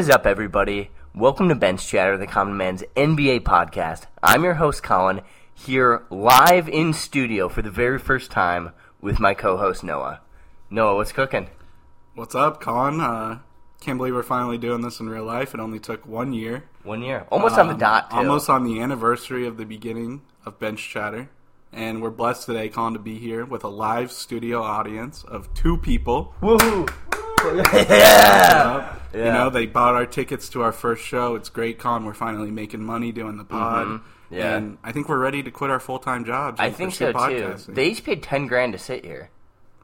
What is up, everybody? Welcome to Bench Chatter, the Common Man's NBA podcast. I'm your host, Colin, here live in studio for the very first time with my co host, Noah. Noah, what's cooking? What's up, Colin? Uh, can't believe we're finally doing this in real life. It only took one year. One year. Almost on the Um, dot, too. Almost on the anniversary of the beginning of Bench Chatter. And we're blessed today, Colin, to be here with a live studio audience of two people. Woohoo! yeah! You know, they bought our tickets to our first show. It's great, con. We're finally making money doing the pod. Mm-hmm. Yeah. And I think we're ready to quit our full time jobs. I think so, too. They each paid 10 grand to sit here.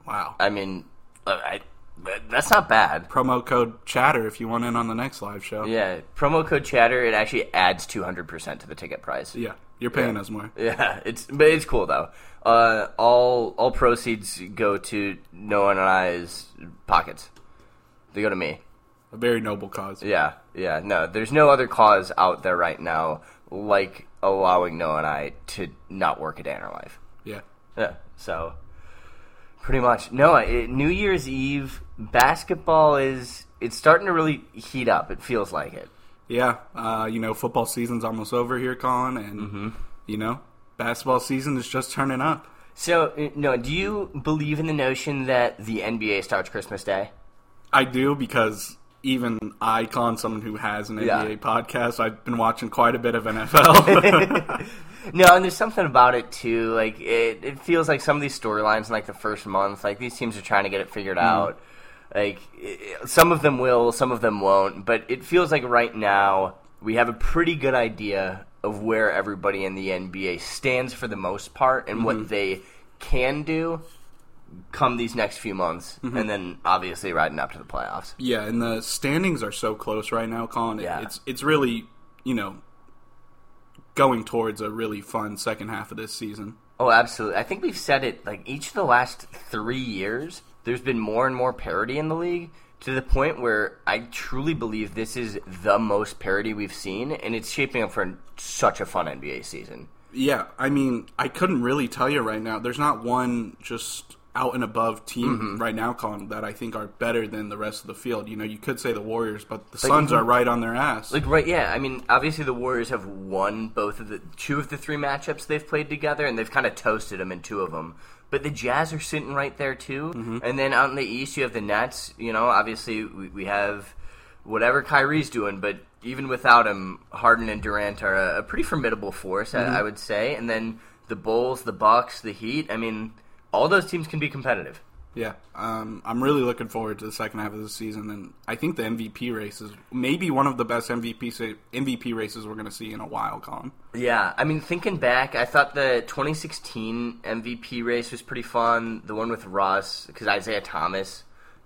wow. I mean, uh, I, that's not bad. Promo code Chatter if you want in on the next live show. Yeah, promo code chatter it actually adds 200% to the ticket price. Yeah, You're paying us more. Yeah, it's but it's cool though. Uh, all all proceeds go to Noah and I's pockets. They go to me. A very noble cause. Yeah, yeah. No, there's no other cause out there right now like allowing Noah and I to not work a day in our life. Yeah. Yeah. So pretty much. Noah, it, New Year's Eve basketball is it's starting to really heat up. It feels like it. Yeah, uh, you know, football season's almost over here, Colin, and Mm-hmm. you know, basketball season is just turning up. So, no, do you believe in the notion that the NBA starts Christmas Day? I do because even I, Colin, someone who has an Yeah. NBA podcast, I've been watching quite a bit of NFL. No, and there's something about it too. Like it, it feels like some of these storylines in like the first month, like these teams are trying to get it figured mm-hmm. out. Like i some of them will, some of them won't. But it feels like right now we have a pretty good idea of where everybody in the NBA stands for the most part and what mm-hmm. they can do come these next few months, mm-hmm. and then obviously riding up to the playoffs. yeah, and the standings are so close right now, Colin. It- Yeah. It's it's really you know going towards a really fun second half of this season. Oh, absolutely. I think we've said it like each of the last three years, there's been more and more parity in the league to the point where I truly believe this is the most parity we've seen, and it's shaping up for such a fun NBA season. Yeah, I mean, I couldn't really tell you right now. There's not one just out and above team Mm-hmm. right now, Colin, that I think are better than the rest of the field. You know, you could say the Warriors, but the Suns are right on their ass. Like right, yeah. I mean, obviously the Warriors have won both of the two of the three matchups they've played together, and they've kind of toasted them in two of them. But the Jazz are sitting right there too, and then out in the East you have the Nets. You know, obviously we, we have whatever Kyrie's doing, but even without him, Harden and Durant are a, a pretty formidable force, I, I would say. And then the Bulls, the Bucks, the Heat. I mean, all those teams can be competitive. yeah, um, I'm really looking forward to the second half of the season, and I think the MVP race is maybe one of the best MVP sa- MVP races we're going to see in a while, Colin. Yeah, I mean, thinking back, I thought the 2016 MVP race was pretty fun. The one with Russ, because Isaiah Thomas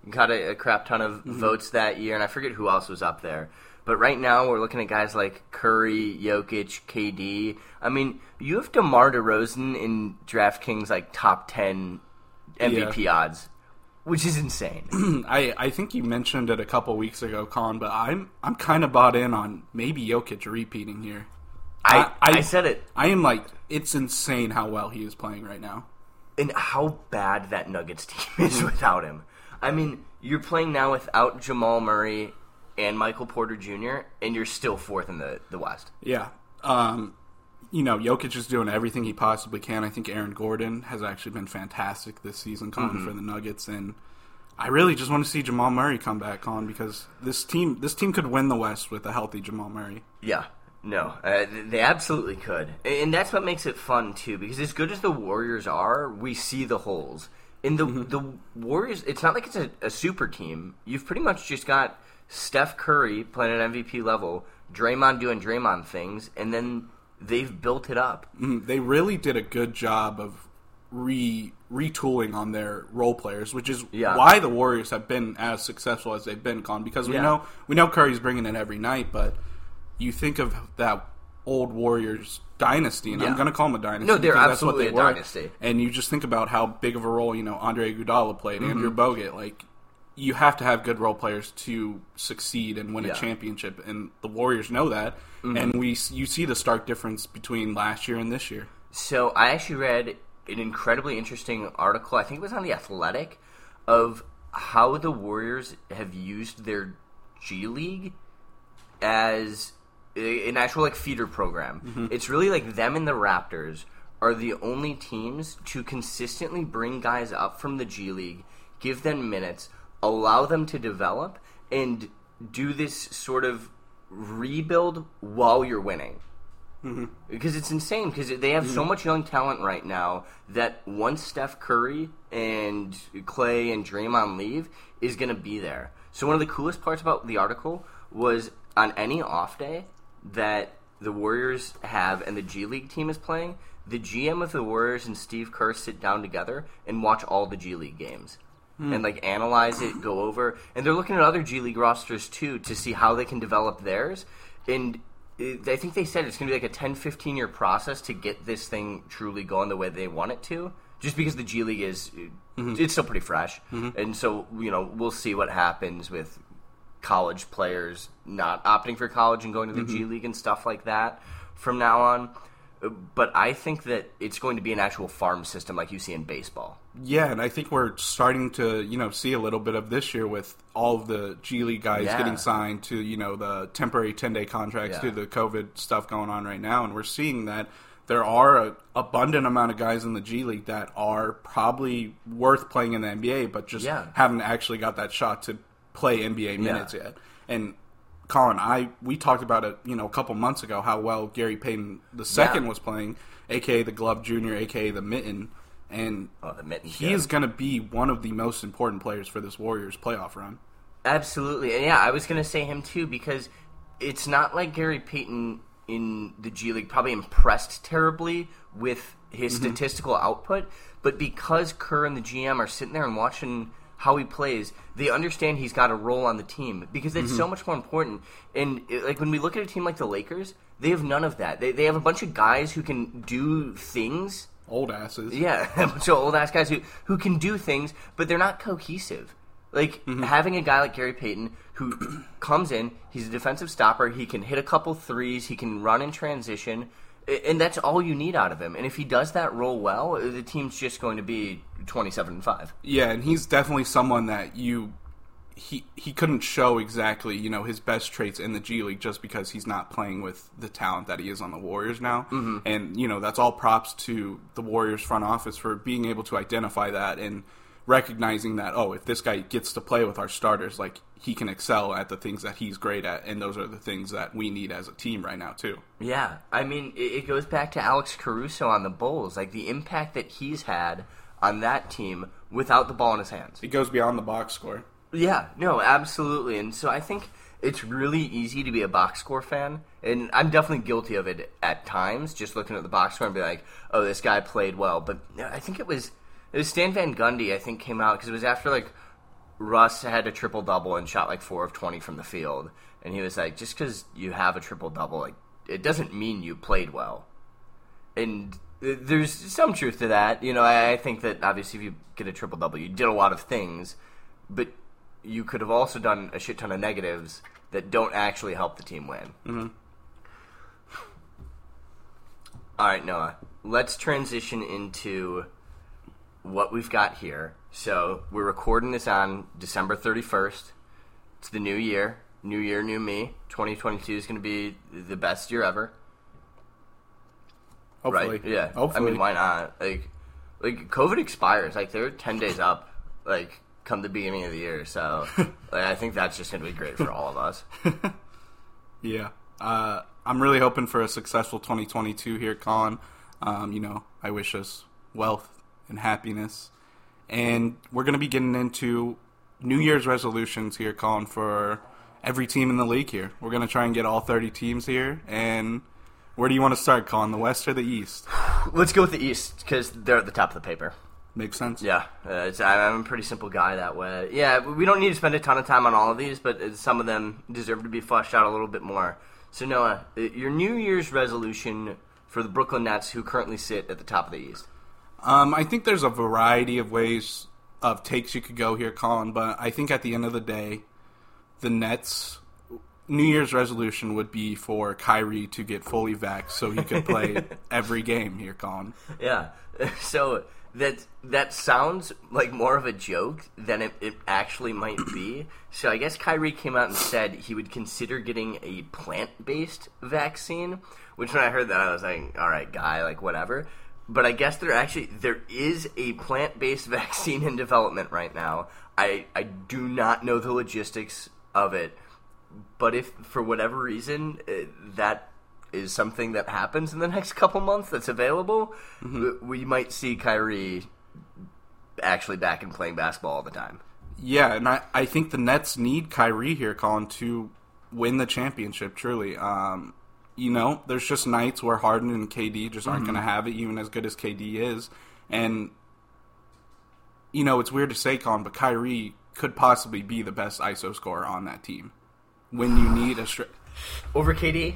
got a, a crap ton of votes that year, and I forget who else was up there. But right now, we're looking at guys like Curry, Jokic, KD. I mean, you have DeMar DeRozan in DraftKings like top 10 MVP odds, which is insane. I, I think you mentioned it a couple weeks ago, Colin, but I'm I'm kind of bought in on maybe Jokic repeating here. I, I- I said it. I am like, it's insane how well he is playing right now. and how bad that Nuggets team is without him. I mean, you're playing now without Jamal Murray and Michael Porter Jr., and you're still fourth in the, the West. Yeah. Um, you know, Jokic is doing everything he possibly can. I think Aaron Gordon has actually been fantastic this season, Colin, Mm-hmm. for the Nuggets, and I really just want to see Jamal Murray come back, on because this team this team could win the West with a healthy Jamal Murray. Yeah, no, uh, they absolutely could, and that's what makes it fun too. Because as good as the Warriors are, we see the holes in the the Warriors. It's not like it's a, a super team. You've pretty much just got Steph Curry playing at MVP level, Draymond doing Draymond things, and then they've built it up. Mm, They really did a good job of re retooling on their role players, which is Yeah. why the Warriors have been as successful as they've been, Colin. Because we Yeah. know we know Curry's bringing it every night, but you think of that old Warriors dynasty, and Yeah. I'm going to call them a dynasty. No, they're because that's what absolutely they a were. dynasty. And you just think about how big of a role you know Andre Iguodala played, Mm-hmm. Andrew Bogut, like. You have to have good role players to succeed and win Yeah. Mm-hmm. a championship, and the Warriors know that. And we, you see the stark difference between last year and this year. So I actually read an incredibly interesting article. I think it was on the Athletic of how the Warriors have used their G League as a- an actual like feeder program. It's really like them and the Raptors are the only teams to consistently bring guys up from the G League, give them minutes, allow them to develop, and do this sort of rebuild while you're winning. Mm-hmm. Because it's insane. Because they have so mm-hmm. much young talent right now that once Steph Curry and Clay and Draymond leave, is going to be there. So one of the coolest parts about the article was on any off day that the Warriors have and the G League team is playing, the GM of the Warriors and Steve Kerr sit down together and watch all the G League games. And hmm. like analyze it, go over, and they're looking at other G League rosters too to see how they can develop theirs. And it- I think they said it's going to be like a 10, 15 year process to get this thing truly going the way they want it to. Just because the G League is, mm-hmm. it's still pretty fresh, mm-hmm. and so you know we'll see what happens with college players not opting for college and going to the mm-hmm. G League and stuff like that from now on. But I think that it's going to be an actual farm system like you see in baseball. Yeah, and I think we're starting to, you know, see a little bit of this year with all of the G League guys Yeah. getting signed to, you know, the temporary 10-day contracts Yeah. due to the COVID stuff going on right now, and we're seeing that there are a abundant amount of guys in the G League that are probably worth playing in the NBA, but just Yeah. haven't actually got that shot to play NBA minutes yet. And Colin, I we talked about it, you know, a couple months ago how well Gary Payton the second Yeah. was playing, aka the Glove Junior, aka the Mitten, and Oh, the mittens. he yeah. is going to be one of the most important players for this Warriors playoff run. Absolutely. And yeah, I was going to say him too because it's not like Gary Payton in the G League probably impressed terribly with his mm-hmm. statistical output, but because Kerr and the GM are sitting there and watching how he plays, they understand he's got a role on the team because it's so mm-hmm. much more important. And like when we look at a team like the Lakers, they have none of that. They they have a bunch of guys who can do things Old asses. yeah, a bunch of old ass guys who who can do things, but they're not cohesive. Like mm-hmm. having a guy like Gary Payton who comes in, he's a defensive stopper. He can hit a couple threes. He can run in transition, and that's all you need out of him. And if he does that role well, the team's just going to be twenty-seven and five. Yeah, and he's definitely someone that you he he couldn't show exactly, you know, his best traits in the G League just because he's not playing with the talent that he is on the Warriors now. Mm-hmm. And, you know, that's all props to the Warriors front office for being able to identify that and recognizing that oh, if this guy gets to play with our starters, like he can excel at the things that he's great at and those are the things that we need as a team right now too. Yeah, I mean, it, goes back to Alex Caruso on the Bulls, like the impact that he's had on that team without the ball in his hands. It goes beyond the box score. Yeah, no, absolutely. And so I think it's really easy to be a box score fan, and I'm definitely guilty of it at times, just looking at the box score and be like, oh, this guy played well. But I think it was, it was Stan Van Gundy, I think, came out because it was after, like, Russ had a triple double and shot like 4 of 20 from the field. And he was like, just because you have a triple double, like, it doesn't mean you played well. And there's some truth to that. You know, I, I think that obviously if you get a triple double, you did a lot of things, but you could have also done a shit ton of negatives that don't actually help the team win. Mm-hmm. All right, Noah. Let's transition into what we've got here. So we're recording this on December 31st. It's the new year. New year, new me. 2022 is going to be the best year ever. Hopefully. Right? Yeah. Hopefully. I mean, why not? Like, like COVID expires. Like they're ten days up. Like come the beginning of the year. So, like, I think that's just going to be great for all of us. Yeah. Uh, I'm really hoping for a successful 2022 here, Colin. Um, you know, I wish us wealth and happiness. And we're going to be getting into New Year's resolutions here, Colin, for every team in the league here. We're going to try and get all 30 teams here. And where do you want to start, Colin? The West or the East? Let's go with the East because they're at the top of the paper. Makes sense? Yeah, uh, it's, I'm a pretty simple guy that way. Yeah, we don't need to spend a ton of time on all of these, but some of them deserve to be fleshed out a little bit more. So Noah, uh, your New Year's resolution for the Brooklyn Nets, who currently sit at the top of the East. Um, I think there's a variety of ways of takes you could go here, Colin, but I think at the end of the day, the Nets' New Year's resolution would be for Kyrie to get fully vaxxed so he could play every game here, Colin. Yeah. So that that sounds like more of a joke than it, it actually might be. So I guess Kyrie came out and said he would consider getting a plant-based vaccine. Which when I heard that, I was like, "All right, guy, like whatever." But I guess there actually there is a plant-based vaccine in development right now. I I do not know the logistics of it, but if for whatever reason uh, that is something that happens in the next couple months that's available, Mm-hmm. we might see Kyrie actually back and playing basketball all the time. Yeah, and I, I think the Nets need Kyrie here, Colin, to win the championship. Truly, um, you know, there's just nights where Harden and KD just aren't going to mm-hmm. have it, even as good as KD is, and you know, it's weird to say, Colin, but Kyrie could possibly be the best ISO scorer on that team when you need a. Stri- Over KD,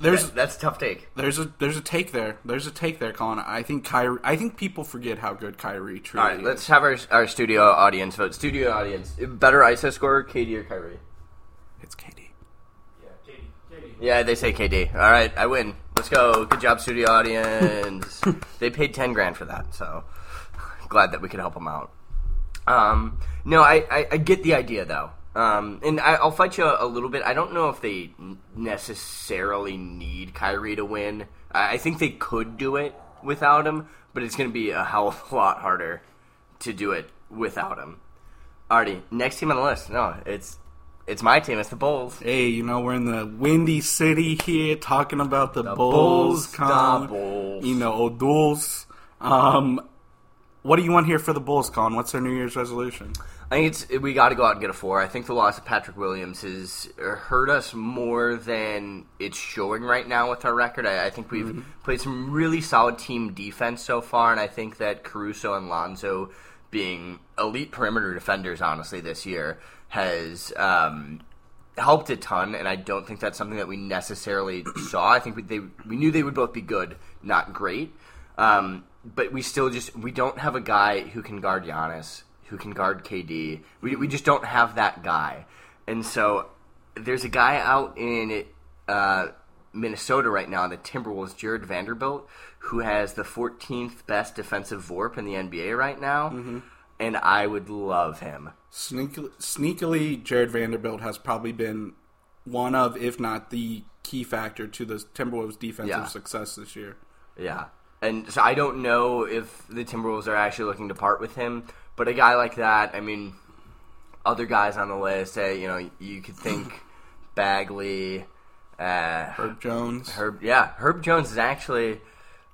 there's That- that's a tough take. there's a there's a take there. There's a take there, Colin. I think Kyrie. I think people forget how good Kyrie truly All right, is. let's have our our studio audience vote. Studio audience, better ISO scorer, KD or Kyrie? It's KD. Yeah, they say KD. All right, I win. Let's go. Good job, studio audience. they paid ten grand for that, so glad that we could help them out. Um, no, I, I, I get the idea though, um, and I, I'll fight you a, a little bit. I don't know if they necessarily need Kyrie to win. I, I think they could do it without him, but it's going to be a hell of a lot harder to do it without him. Alrighty, next team on the list. No, it's it's my team. It's the Bulls. Hey, you know, we're in the windy city here talking about the, Bulls. Bulls, Colin. the Bulls. You know, O'Douls. Um, what do you want here for the Bulls, Con? What's their New Year's resolution? I think it's we got to go out and get a four. I think the loss of Patrick Williams has hurt us more than it's showing right now with our record. I, I think we've played some really solid team defense so far, and I think that Caruso and Lonzo being elite perimeter defenders, honestly, this year has um, helped a ton. And I don't think that's something that we necessarily saw. I think we, they we knew they would both be good, not great. Um, but we still just we don't have a guy who can guard Giannis, who can guard KD. We we just don't have that guy, and so there's a guy out in uh, Minnesota right now, the Timberwolves, Jarred Vanderbilt, who has the 14th best defensive VORP in the NBA right now, and I would love him. Sneakily, sneakily, Jarred Vanderbilt has probably been one of, if not the key factor to the Timberwolves' defensive Yeah. success this year. Yeah. And so I don't know if the Timberwolves are actually looking to part with him, but a guy like that, I mean, other guys on the list, say, you know, you could think Bagley, uh, Herb Jones. Herb, yeah, Herb Jones is actually,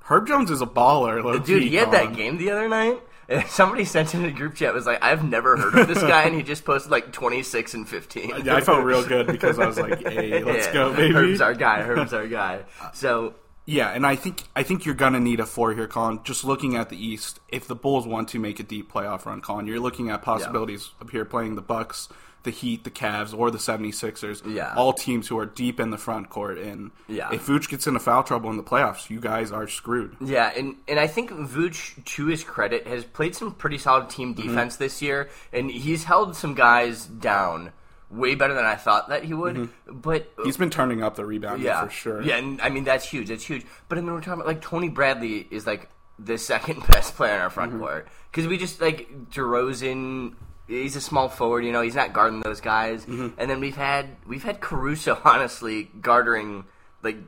Herb Jones is a baller, dude, key, he had Colin. that game the other night. Somebody sent in a group chat was like, "I've never heard of this guy," and he just posted like twenty six and fifteen. Yeah, I felt real good because I was like, "Hey, let's Yeah. go, baby!" Herb's our guy. Herb's our guy. So Yeah, and I think I think you're gonna need a four here, Colin. Just looking at the East, if the Bulls want to make a deep playoff run, Colin, you're looking at possibilities of here playing the Bucks, the Heat, the Cavs, or the 76ers. Yeah. All teams who are deep in the front court. And Yeah. if Vooch gets into foul trouble in the playoffs, you guys are screwed. Yeah, and, and I think Vooch, to his credit, has played some pretty solid team Mm-hmm. defense this year, and he's held some guys down way better than I thought that he would. But He's been turning up the rebounding yeah, Mm-hmm. for sure. Yeah, and I mean that's huge. That's huge. But I mean we're talking about like Tony Bradley is like the second best player in our front Mm-hmm. court because we just like DeRozan. He's a small forward, you know. He's not guarding those guys. Mm-hmm. And then we've had we've had Caruso honestly guarding like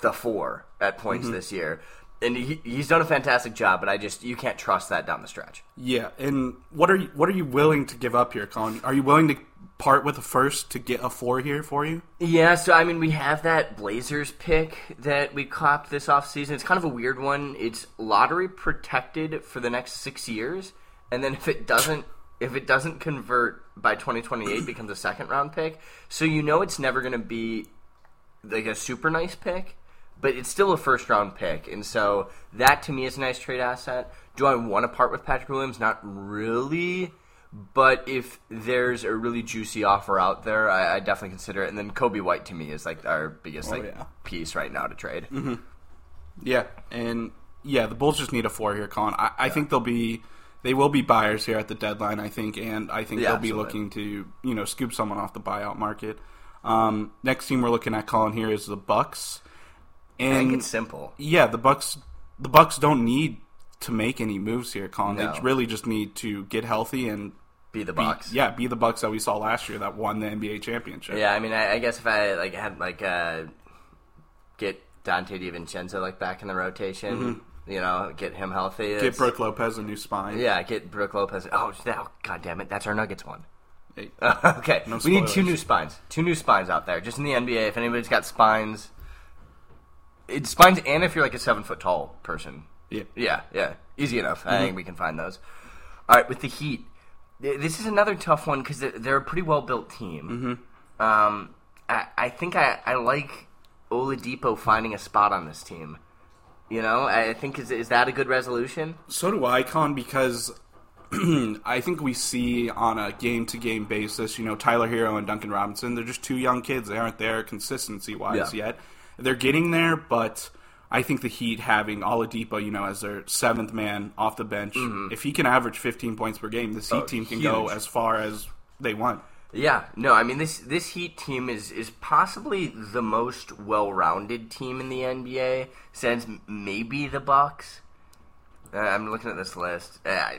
the four at points Mm-hmm. this year, and he, he's done a fantastic job. But I just you can't trust that down the stretch. Yeah, and what are you what are you willing to give up here, Colin? Are you willing to part with a first to get a four here for you? Yeah, so I mean, we have that Blazers pick that we copped this offseason. It's kind of a weird one. It's lottery protected for the next six years, and then if it doesn't, if it doesn't convert by 2028, becomes a second round pick. So you know it's never going to be like a super nice pick, but it's still a first round pick, and so that to me is a nice trade asset. Do I want to part with Patrick Williams? Not really. But if there's a really juicy offer out there, I, I definitely consider it. And then Coby White to me is like our biggest like yeah. piece right now to trade. Yeah, and yeah, the Bulls just need a four here, Colin. I, I think they'll be they will be buyers here at the deadline. I think, and I think Yeah, they'll be absolutely. looking to you know scoop someone off the buyout market. Um, next team we're looking at, Colin, here is the Bucks, I think and it's simple. yeah, the Bucks the Bucks don't need to make any moves here, Colin. No. They really just need to get healthy and Be the be, Bucks. yeah, be the Bucks that we saw last year that won the NBA championship. Yeah, I mean, I, I guess if I like had like uh, get Donte DiVincenzo like back in the rotation, you know, get him healthy. Mm-hmm. Get it's- Brook Lopez a new spine. Yeah, get Brook Lopez. Oh, that, god damn it, that's our Nuggets one. Hey, okay, No we need two new spines. Two new spines out there, just in the NBA. If anybody's got spines, it's spines, and if you're like a seven foot tall person, yeah. yeah, yeah, easy enough. Mm-hmm. I think we can find those. All right, with the Heat, this is another tough one because they're, a pretty well built team. Mm-hmm. Um, I, I think I, I like Oladipo finding a spot on this team. You know, I think is is that a good resolution? So do I, Con, because I think we see on a game to game basis, you know, Tyler Herro and Duncan Robinson, they're just two young kids. They aren't there consistency wise Yeah. yet. They're getting there, but I think the Heat having Oladipo, you know, as their seventh man off the bench, if he can average 15 points per game, this Heat Mm-hmm. Oh, team can go as far as they want. Yeah, no, I mean this this Heat team is is possibly the most well-rounded team in the NBA since maybe the Bucks. Uh, I'm looking at this list. Uh,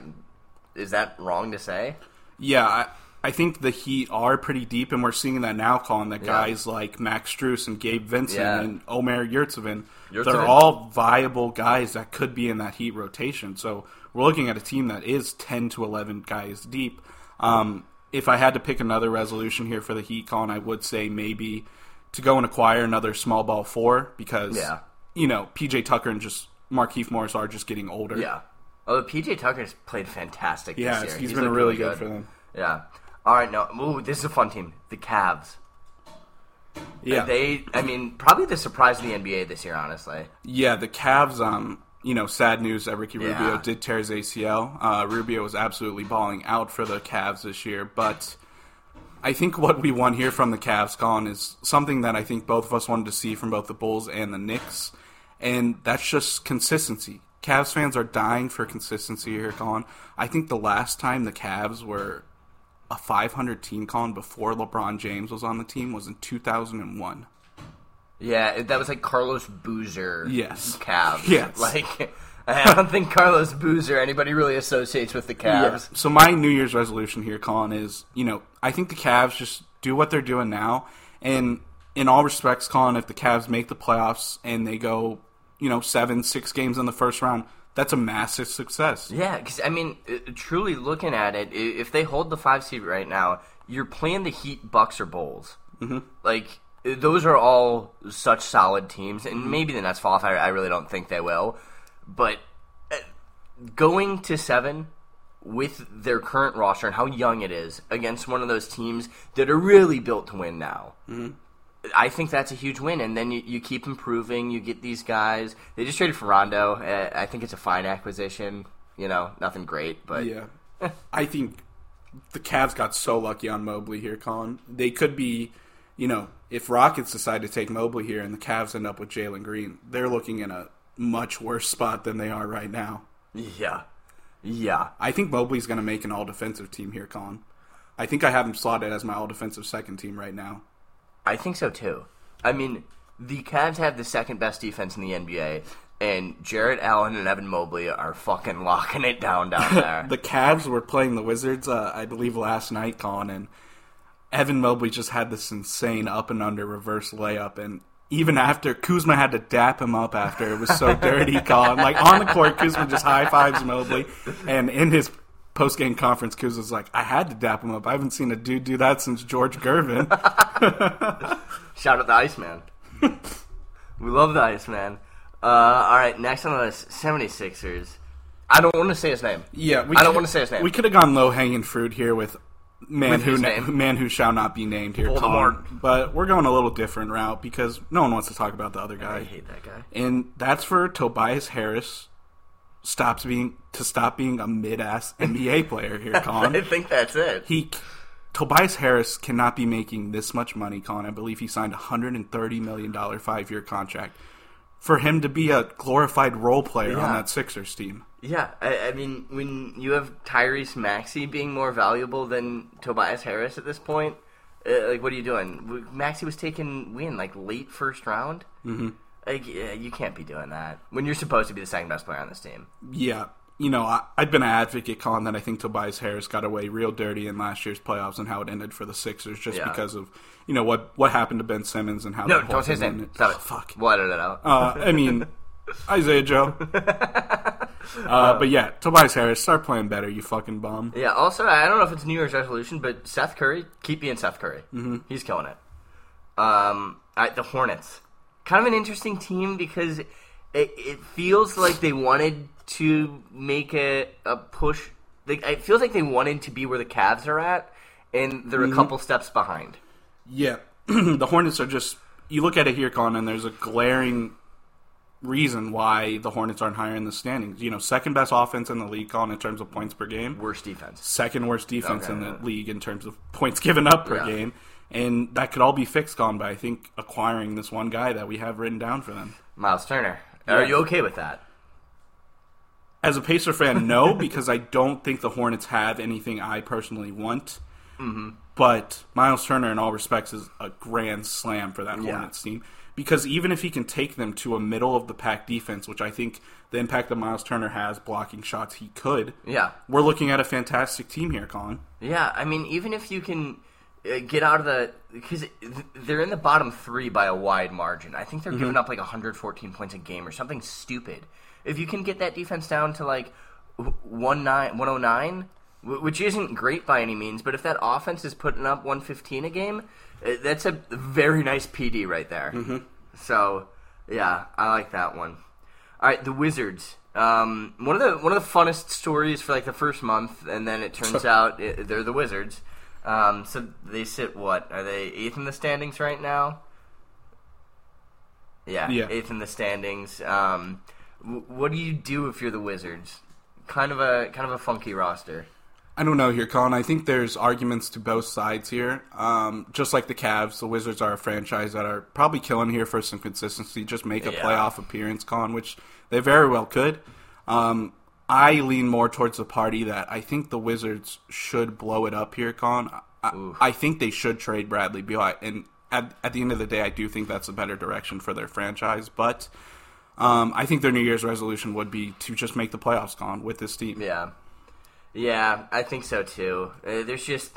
is that wrong to say? Yeah, I, I think the Heat are pretty deep, and we're seeing that now, Colin. That Yeah. guys like Max Strus and Gabe Vincent Yeah. and Omer Yurtseven, they're all viable guys that could be in that Heat rotation. So we're looking at a team that is 10 to 11 guys deep. Um, if I had to pick another resolution here for the Heat, Colin, I would say maybe to go and acquire another small ball four because, Yeah. you know, PJ Tucker and just Markieff Morris are just getting older. Yeah. Although PJ Tucker's played fantastic Yeah, this year. he's been looked really good for them. Yeah. All right, no. Ooh, this is a fun team. The Cavs. Yeah. They, I mean, probably the surprise of the NBA this year, honestly. Yeah, the Cavs. Um, you know, sad news that Ricky Rubio Yeah. did tear his ACL. Uh, Rubio was absolutely balling out for the Cavs this year, but I think what we want here from the Cavs, Colin, is something that I think both of us wanted to see from both the Bulls and the Knicks, and that's just consistency. Cavs fans are dying for consistency here, Colin. I think the last time the Cavs were a 500 team, Colin, before LeBron James was on the team was in 2001. Yeah, that was like Carlos Boozer. Yes. Cavs. Yes. Like, I don't think Carlos Boozer anybody really associates with the Cavs. So my New Year's resolution here, Colin, is you know I think the Cavs just do what they're doing now, and in all respects, Colin, if the Cavs make the playoffs and they go, you know, seven, six games in the first round, that's a massive success. Yeah, because I mean, uh, truly looking at it, if they hold the five seed right now, you're playing the Heat, Bucks, or Bulls. Mm-hmm. Like uh, those are all such solid teams, and maybe the Nets fall off. I, I really don't think they will, but uh, going to seven with their current roster and how young it is against one of those teams that are really built to win now. I think that's a huge win, and then you, you keep improving. You get these guys. They just traded for Rondo. Uh, I think it's a fine acquisition. You know, nothing great, but Yeah, I think the Cavs got so lucky on Mobley here, Colin. They could be, you know, if Rockets decide to take Mobley here and the Cavs end up with Jalen Green, they're looking in a much worse spot than they are right now. yeah, yeah. I think Mobley's going to make an all defensive team here, Colin. I think I have him slotted as my all defensive second team right now. I think so too. I mean, the Cavs have the second best defense in the NBA, and Jarrett Allen and Evan Mobley are fucking locking it down down there. The Cavs were playing the Wizards, uh, I believe, last night, Colin, and Evan Mobley just had this insane up and under reverse layup, and even after Kuzma had to dap him up after it was so dirty, Colin. Like on the court, Kuzma just high fives Mobley, and in his post game conference, Kuzma's like, "I had to dap him up. I haven't seen a dude do that since George Gervin." Shout out the Iceman. we love the Iceman. Uh, all right, next on the list, 76ers. I don't want to say his name. Yeah, we I don't want to say his name. We could have gone low hanging fruit here with man With who na- man who shall not be named here, Voldemort. But we're going a little different route because no one wants to talk about the other guy. I hate that guy. and that's for Tobias Harris. Stops being to stop being a mid ass NBA player here, Colin. I think that's it. he Tobias Harris cannot be making this much money, Colin. I believe he signed a hundred and thirty million dollar five year contract for him to be a glorified role player on that Sixers team. Yeah, I, I mean, when you have Tyrese Maxey being more valuable than Tobias Harris at this point, uh, like, what are you doing? Maxey was taken win like late first round. Mm-hmm. Like, yeah, you can't be doing that when you're supposed to be the second best player on this team. Yeah, you know, I, I've been an advocate, Colin, that I think Tobias Harris got away real dirty in last year's playoffs and how it ended for the Sixers, just Yeah. because of you know what what happened to Ben Simmons and how. No, don't say his name. ended. Stop Oh, it. fuck. We'll edit it out. Uh, I mean, Isaiah Joe. Uh, but yeah, Tobias Harris, start playing better, you fucking bum. Yeah. Also, I don't know if it's New Year's resolution, but Seth Curry, keep being Seth Curry. Mm-hmm. He's killing it. Um, I, the Hornets, kind of an interesting team because it, it feels like they wanted to make a, a push. They, it feels like they wanted to be where the Cavs are at, and they're a mm-hmm. couple steps behind. Yeah, the Hornets are just. You look at it here, Colin, and there's a glaring reason why the Hornets aren't higher in the standings. You know, second best offense in the league, Colin, in terms of points per game. Worst defense. second worst defense Okay, in the yeah. league in terms of points given up per Yeah. game. And that could all be fixed, Colin, by I think acquiring this one guy that we have written down for them. Miles Turner. Are you okay with that? As a Pacer fan, no, because I don't think the Hornets have anything I personally want. Mm-hmm. But Miles Turner, in all respects, is a grand slam for that Yeah. Hornets team. Because even if he can take them to a middle of the pack defense, which I think the impact that Miles Turner has blocking shots, he could. Yeah. We're looking at a fantastic team here, Colin. Yeah, I mean, even if you can get out of the because they're in the bottom three by a wide margin. I think they're giving up like 114 points a game or something stupid. If you can get that defense down to like one nine 109, which isn't great by any means, but if that offense is putting up 115 a game, uh, that's a very nice PD right there. So yeah, I like that one. All right, the Wizards. Um, one of the one of the funnest stories for like the first month, and then it turns out it, they're the Wizards. Um, so they sit what? Are they eighth in the standings right now? Yeah, Yeah. eighth in the standings. Um, w- what do you do if you're the Wizards? Kind of a kind of a funky roster. I don't know here, Colin. I think there's arguments to both sides here. Um, just like the Cavs, the Wizards are a franchise that are probably killing here for some consistency. Just make a Yeah. playoff appearance, Colin, which they very well could. Um, I lean more towards the party that I think the Wizards should blow it up here, Colin. I, I think they should trade Bradley Beal, and at, at the end of the day, I do think that's a better direction for their franchise. But um, I think their New Year's resolution would be to just make the playoffs, Colin, with this team. Yeah, yeah, I think so too. Uh, there's just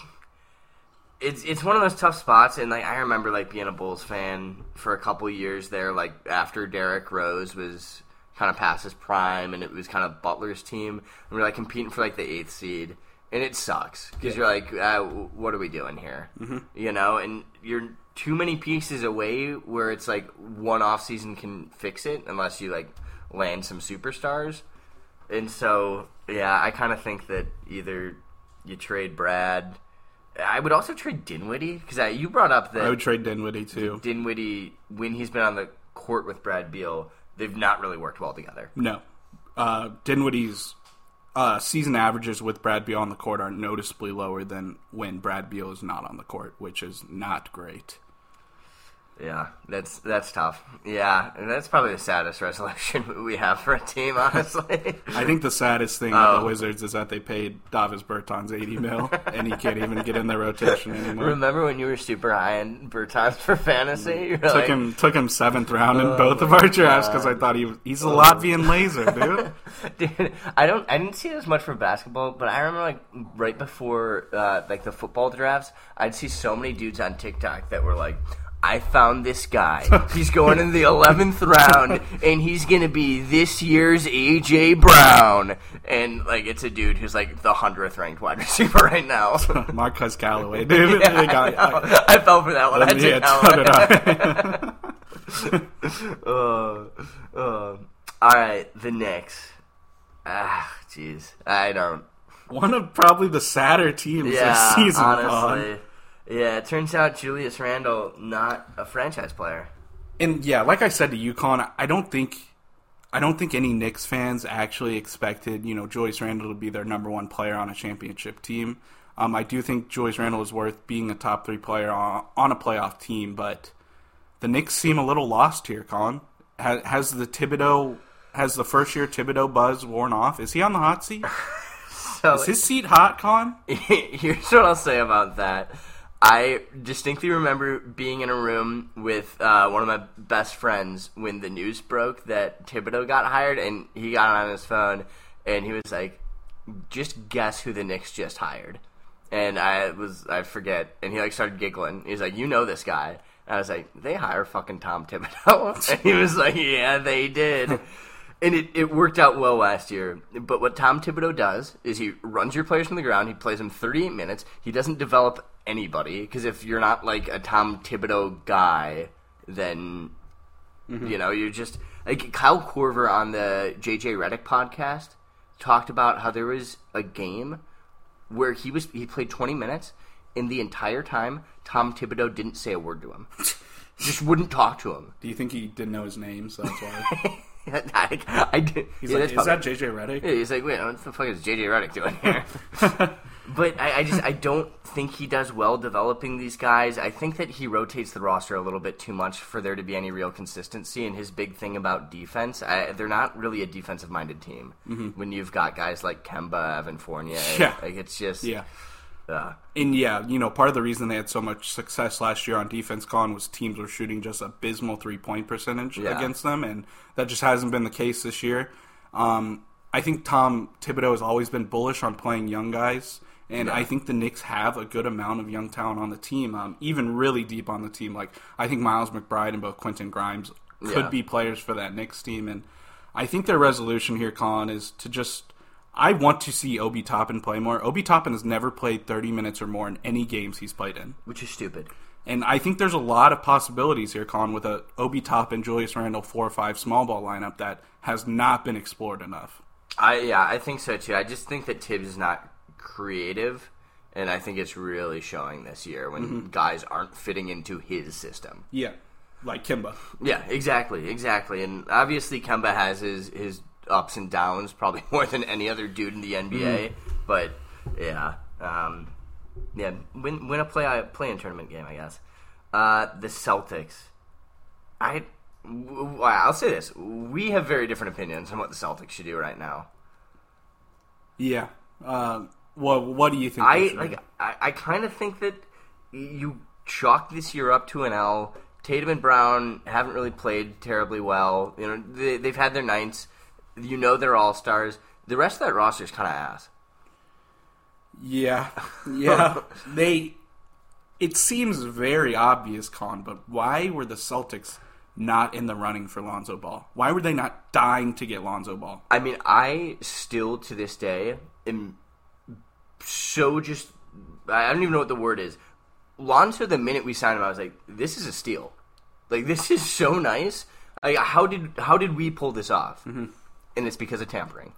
it's it's one of those tough spots, and like I remember like being a Bulls fan for a couple years there, like after Derrick Rose was kind of past his prime, and it was kind of Butler's team, and we are like competing for like the eighth seed, and it sucks because you're like, uh, what are we doing here? Mm-hmm. You know, and you're too many pieces away where it's like one off season can fix it unless you like land some superstars. And so, yeah, I kind of think that either you trade Brad. I would also trade Dinwiddie because you brought up that I would trade Dinwiddie too. Dinwiddie, when he's been on the court with Brad Beal, they've not really worked well together. No. Uh, Dinwiddie's uh, season averages with Brad Beal on the court are noticeably lower than when Brad Beal is not on the court, which is not great. Yeah, that's that's tough. Yeah, and that's probably the saddest resolution we have for a team, honestly. I think the saddest thing about Oh. the Wizards is that they paid Davis Bertans 80 mil, and he can't even get in their rotation anymore. Remember when you were super high in Bertans for fantasy? You Took like, him took him seventh round Oh in both of our drafts because I thought he was, he's a Latvian laser, dude. Dude, I don't. I didn't see it as much for basketball, but I remember like right before uh, like the football drafts, I'd see so many dudes on TikTok that were like, "I found this guy. He's going in the eleventh round, and he's gonna be this year's AJ Brown." And like, it's a dude who's like the hundredth ranked wide receiver right now. Marquez Callaway, dude. Yeah, They got- I. I fell for that one. I I- took yeah, Callaway. did I. Uh, uh, all right, the Knicks. Ah, jeez, I don't. One of probably the sadder teams Yeah, this season. Honestly. Yeah, it turns out Julius Randle not a franchise player. And yeah, like I said to UConn, I don't think I don't think any Knicks fans actually expected, you know, Julius Randle to be their number one player on a championship team. Um, I do think Julius Randle is worth being a top three player on, on a playoff team, but the Knicks seem a little lost here, Colin. Has, has the Thibodeau has the first year Thibodeau buzz worn off? Is he on the hot seat? So Is his seat hot, Colin? here's what I'll say about that. I distinctly remember being in a room with uh, one of my best friends when the news broke that Thibodeau got hired, and he got on his phone and he was like, "Just guess who the Knicks just hired." And I was I forget, and he like started giggling. He's like, "You know this guy?" And I was like, "They hire fucking Tom Thibodeau," and he was like, "Yeah, they did." And it, it worked out well last year. But what Tom Thibodeau does is he runs your players from the ground. He plays them 38 minutes. He doesn't develop anybody because if you're not like a Tom Thibodeau guy, then mm-hmm. you know you're just like Kyle Korver on the JJ Redick podcast talked about how there was a game where he was he played 20 minutes and the entire time Tom Thibodeau didn't say a word to him. Just wouldn't talk to him. Do you think he didn't know his name, so that's why? I, I did. He's yeah, like, is that JJ Redick? Yeah, he's like, wait, what the fuck is JJ Redick doing here? but I, I just I don't think he does well developing these guys. I think that he rotates the roster a little bit too much for there to be any real consistency. And his big thing about defense, I, they're not really a defensive minded team. When you've got guys like Kemba, Evan Fournier, Mm-hmm. Yeah. like it's just Yeah. uh, And yeah, you know, part of the reason they had so much success last year on defense, Colin, was teams were shooting just abysmal three point percentage Yeah. against them, and that just hasn't been the case this year. Um, I think Tom Thibodeau has always been bullish on playing young guys, and I think the Knicks have a good amount of young talent on the team, um, even really deep on the team. Like I think Miles McBride and both Quentin Grimes could Yeah. be players for that Knicks team, and I think their resolution here, Colin, is to just. I want to see Obi Toppin play more. Obi Toppin has never played 30 minutes or more in any games he's played in. which is stupid. And I think there's a lot of possibilities here, Colin, with a Obi Toppin, Julius Randle, 4 or 5 small ball lineup that has not been explored enough. I yeah, I think so too. I just think that Thibs is not creative, and I think it's really showing this year when Mm-hmm. guys aren't fitting into his system. Yeah. Like Kemba. Yeah, exactly, exactly. And obviously, Kemba has his his ups and downs, probably more than any other dude in the NBA. Mm-hmm. But yeah, um, yeah, win win a play play in tournament game, I guess. Uh, the Celtics, I. I'll say this: we have very different opinions on what the Celtics should do right now. Yeah. Uh, what, what do you think? I like. I, I kind of think that you chalk this year up to an L. Tatum and Brown haven't really played terribly well. You know, they, they've had their nights. You know, they're all stars. The rest of that roster is kind of ass. Yeah. Yeah. they. It seems very obvious, Con, but why were the Celtics not in the running for Lonzo Ball? Why were they not dying to get Lonzo Ball? I mean, I still to this day am so just. I don't even know what the word is. Lonzo, the minute we signed him, I was like, "This is a steal. Like this is so nice. Like, how did how did we pull this off?" Mm-hmm. And it's because of tampering.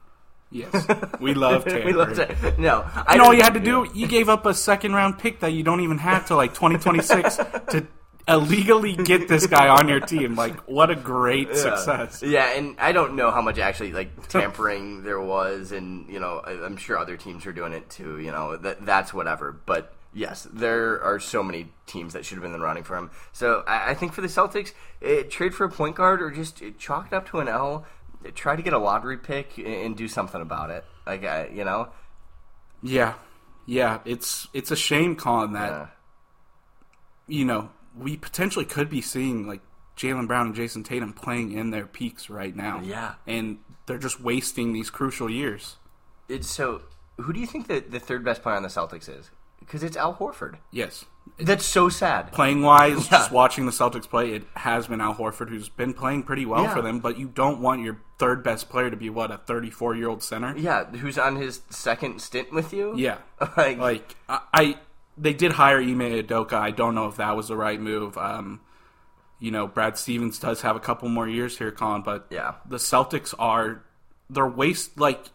Yes. We love tampering. we love no. I And all you had to do, you gave up a second round pick that you don't even have to like 2026 to illegally get this guy on your team. Like, what a great success. Yeah, and I don't know how much actually like tampering there was, and you know, I- I'm sure other teams are doing it too. You know, that that's whatever. But yes, there are so many teams that should have been in the running for him. So I, I think for the Celtics, eh, trade for a point guard or just eh, chalk it up to an L. eh, Try to get a lottery pick and, and do something about it. Like I, you know, Yeah. Yeah. It's, it's a shame, Colin, that, uh, you know, we potentially could be seeing like Jaylen Brown and Jayson Tatum playing in their peaks right now. Yeah. And they're just wasting these crucial years. it's so. Who do you think the the third best player on the Celtics is? Because it's Al Horford. Yes. That's so sad. Playing wise, Yeah. just watching the Celtics play, it has been Al Horford who's been playing pretty well Yeah. for them, but you don't want your third best player to be what, a 34 year old center? Yeah, who's on his second stint with you? Yeah. Like- like I, I they did hire Ime Udoka. I don't know if that was the right move. Um, you know, Brad Stevens does have a couple more years here, Colin, but Yeah. the Celtics are they're waste like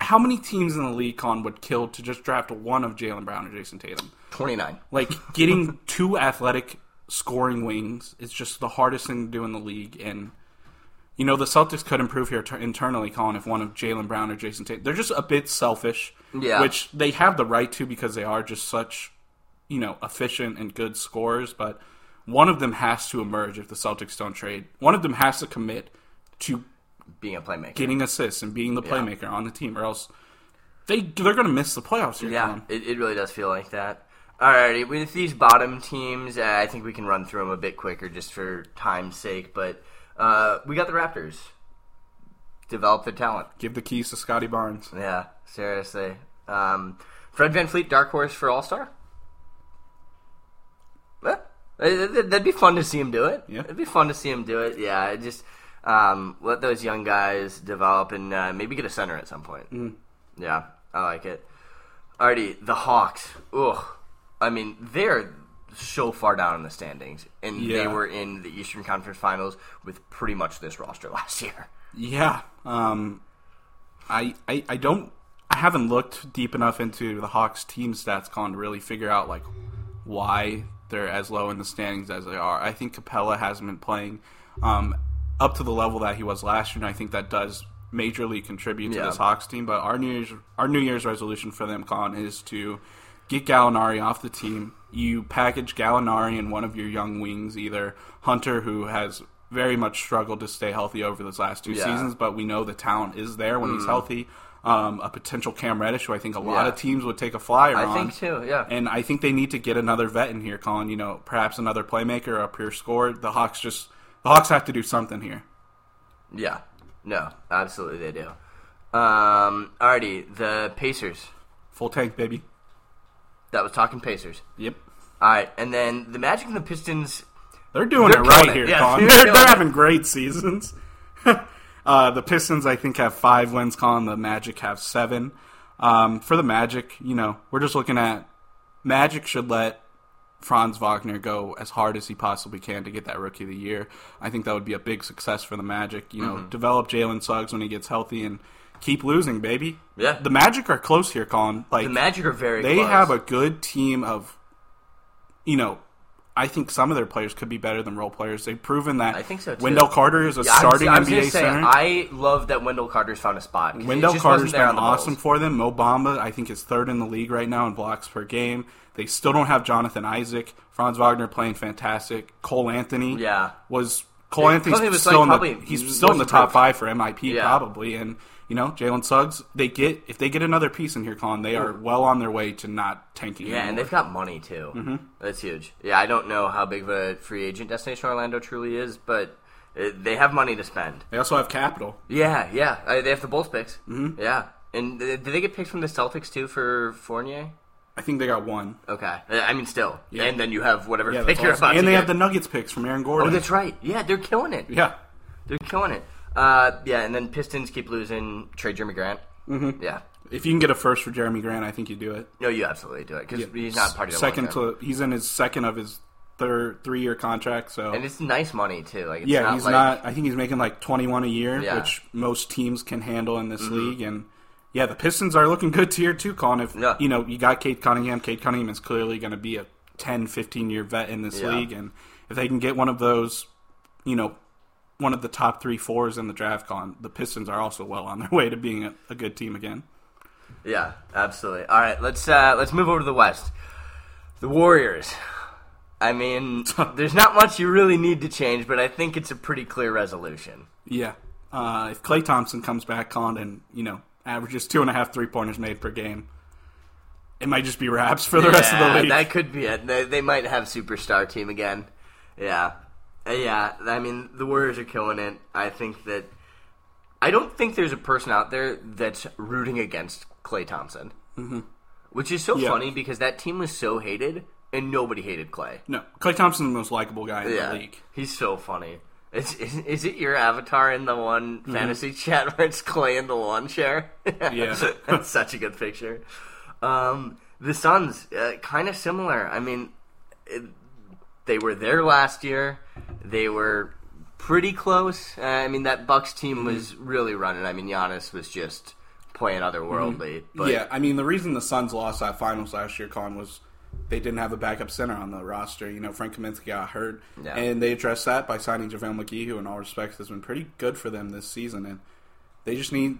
how many teams in the league, Colin, would kill to just draft one of Jaylen Brown or Jayson Tatum? Twenty nine. Like getting two athletic scoring wings is just the hardest thing to do in the league, and you know the Celtics could improve here t- internally, Colin, if one of Jaylen Brown or Jayson Tatum. They're just a bit selfish, Yeah. which they have the right to because they are just such you know efficient and good scorers. But one of them has to emerge if the Celtics don't trade. One of them has to commit to being a playmaker. getting assists and being the playmaker on the team, or else they they're going to miss the playoffs here. yeah, it, it really does feel like that. Alrighty, with these bottom teams, uh, I think we can run through them a bit quicker just for time's sake. But uh, we got the Raptors. develop their talent. Give the keys to Scottie Barnes. Yeah, seriously. Um, Fred VanVleet, dark horse for All Star. That'd be fun to see him do it. Yeah. it'd be fun to see him do it. Yeah, just um, let those young guys develop and uh, maybe get a center at some point. Mm. Yeah, I like it. Alrighty, the Hawks. Ugh, I mean they're so far down in the standings, and they were in the Eastern Conference Finals with pretty much this roster last year. Yeah. Um, I, I I don't I haven't looked deep enough into the Hawks team stats con to really figure out like why they're as low in the standings as they are. I think Capela hasn't been playing um, up to the level that he was last year, and I think that does majorly contribute to Yeah. this Hawks team. But our New Year's our New Year's resolution for them, Con, is to get Gallinari off the team. You package Gallinari and one of your young wings, either Hunter, who has very much struggled to stay healthy over those last two Yeah. Seasons, but we know the talent is there when he's healthy. Um, a potential Cam Reddish, who I think a lot Yeah. of teams would take a flyer I on. think too. Yeah, And I think they need to get another vet in here, Colin. You know, perhaps another playmaker, or a pure scorer. The Hawks just the Hawks have to do something here. Yeah. No, absolutely they do. Um, alrighty, the Pacers. Full tank, baby. That was talking Pacers. Yep. Alright, and then the Magic and the Pistons. They're doing They're it right it. here, Yeah, Colin. they're They're, killing they're it. having great seasons. uh, the Pistons, I think, have five wins, Colin. The Magic have seven. Um, for the Magic, you know, we're just looking at Magic should let Franz Wagner go as hard as he possibly can to get that Rookie of the Year. I think that would be a big success for the Magic. You know, Mm-hmm. develop Jalen Suggs when he gets healthy and keep losing, baby. Yeah. The Magic are close here, Colin. Like The Magic are very they close. have a good team of, you know, I think some of their players could be better than role players. They've proven that. I think so, too. Wendell Carter is a Yeah, I was- I was, NBA say, center. I love that Wendell Carter's found a spot. Wendell Carter's been awesome for them. Mo Bamba, I think, is third in the league right now in blocks per game. They still don't have Jonathan Isaac. Franz Wagner playing fantastic. Cole Anthony, Yeah. was Cole Yeah, Anthony's was, still like, in the he's still in the top improved. five for MIP Yeah. probably, and you know Jalen Suggs. They get if they get another piece in here, Colin, they are well on their way to not tanking. Yeah, and they've got money too. Mm-hmm. That's huge. Yeah, I don't know how big of a free agent destination Orlando truly is, but uh, they have money to spend. They also have capital. Yeah, yeah. Uh, they have the Bulls picks. Mm-hmm. Yeah. And uh, did they get picked from the Celtics too for Fournier? I think they got one. Okay. I mean, still. Yeah. And then you have whatever yeah, pick you're about and they get. have the Nuggets picks from Aaron Gordon. Oh, that's right. Yeah, they're killing it. yeah, They're killing it. Uh, yeah, and then Pistons keep losing. Trade Jerami Grant. Mm-hmm. Yeah. if you can get a first for Jerami Grant, I think you do it. No, you absolutely do it because he's not part of the second to he's in his second of his third three year contract. So and it's nice money too. Like it's yeah, not he's like, not. I think he's making like twenty one a year, Yeah. Mm-hmm. which most teams can handle in this league. And yeah, the Pistons are looking good tier two. Colin, if Yeah. you know you got Cade Cunningham, Cade Cunningham is clearly going to be a 10, 15 year vet in this Yeah. league, and if they can get one of those, you know. One of the top three fours in the draft, con the Pistons are also well on their way to being a, a good team again. Yeah, absolutely. All right, let's uh, let's move over to the West. The Warriors. I mean, there's not much you really need to change, but I think it's a pretty clear resolution. Yeah. Uh, if Klay Thompson comes back on and, you know, averages two and a half three pointers made per game, it might just be wraps for the rest of the league. That could be it. They, they might have superstar team again. Yeah, yeah. I mean, the Warriors are killing it. I think that I don't think there's a person out there that's rooting against Klay Thompson, mm-hmm. which is so Yeah. funny because that team was so hated and nobody hated Klay. no, Klay Thompson's the most likable guy in Yeah, the league. he's so funny. Is, is, is it your avatar in the one Mm-hmm. fantasy chat where it's Klay in the lawn chair? Yeah. that's such a good picture. Um, the Suns, uh, kind of similar. I mean, it, they were there last year. They were pretty close. Uh, I mean, that Bucks team Mm-hmm. was really running. I mean, Giannis was just playing otherworldly. Mm-hmm. yeah, I mean, the reason the Suns lost that finals last year, Con, was they didn't have a backup center on the roster. You know, Frank Kaminsky got hurt, Yeah. and they addressed that by signing JaVale McGee, who, in all respects, has been pretty good for them this season. And they just need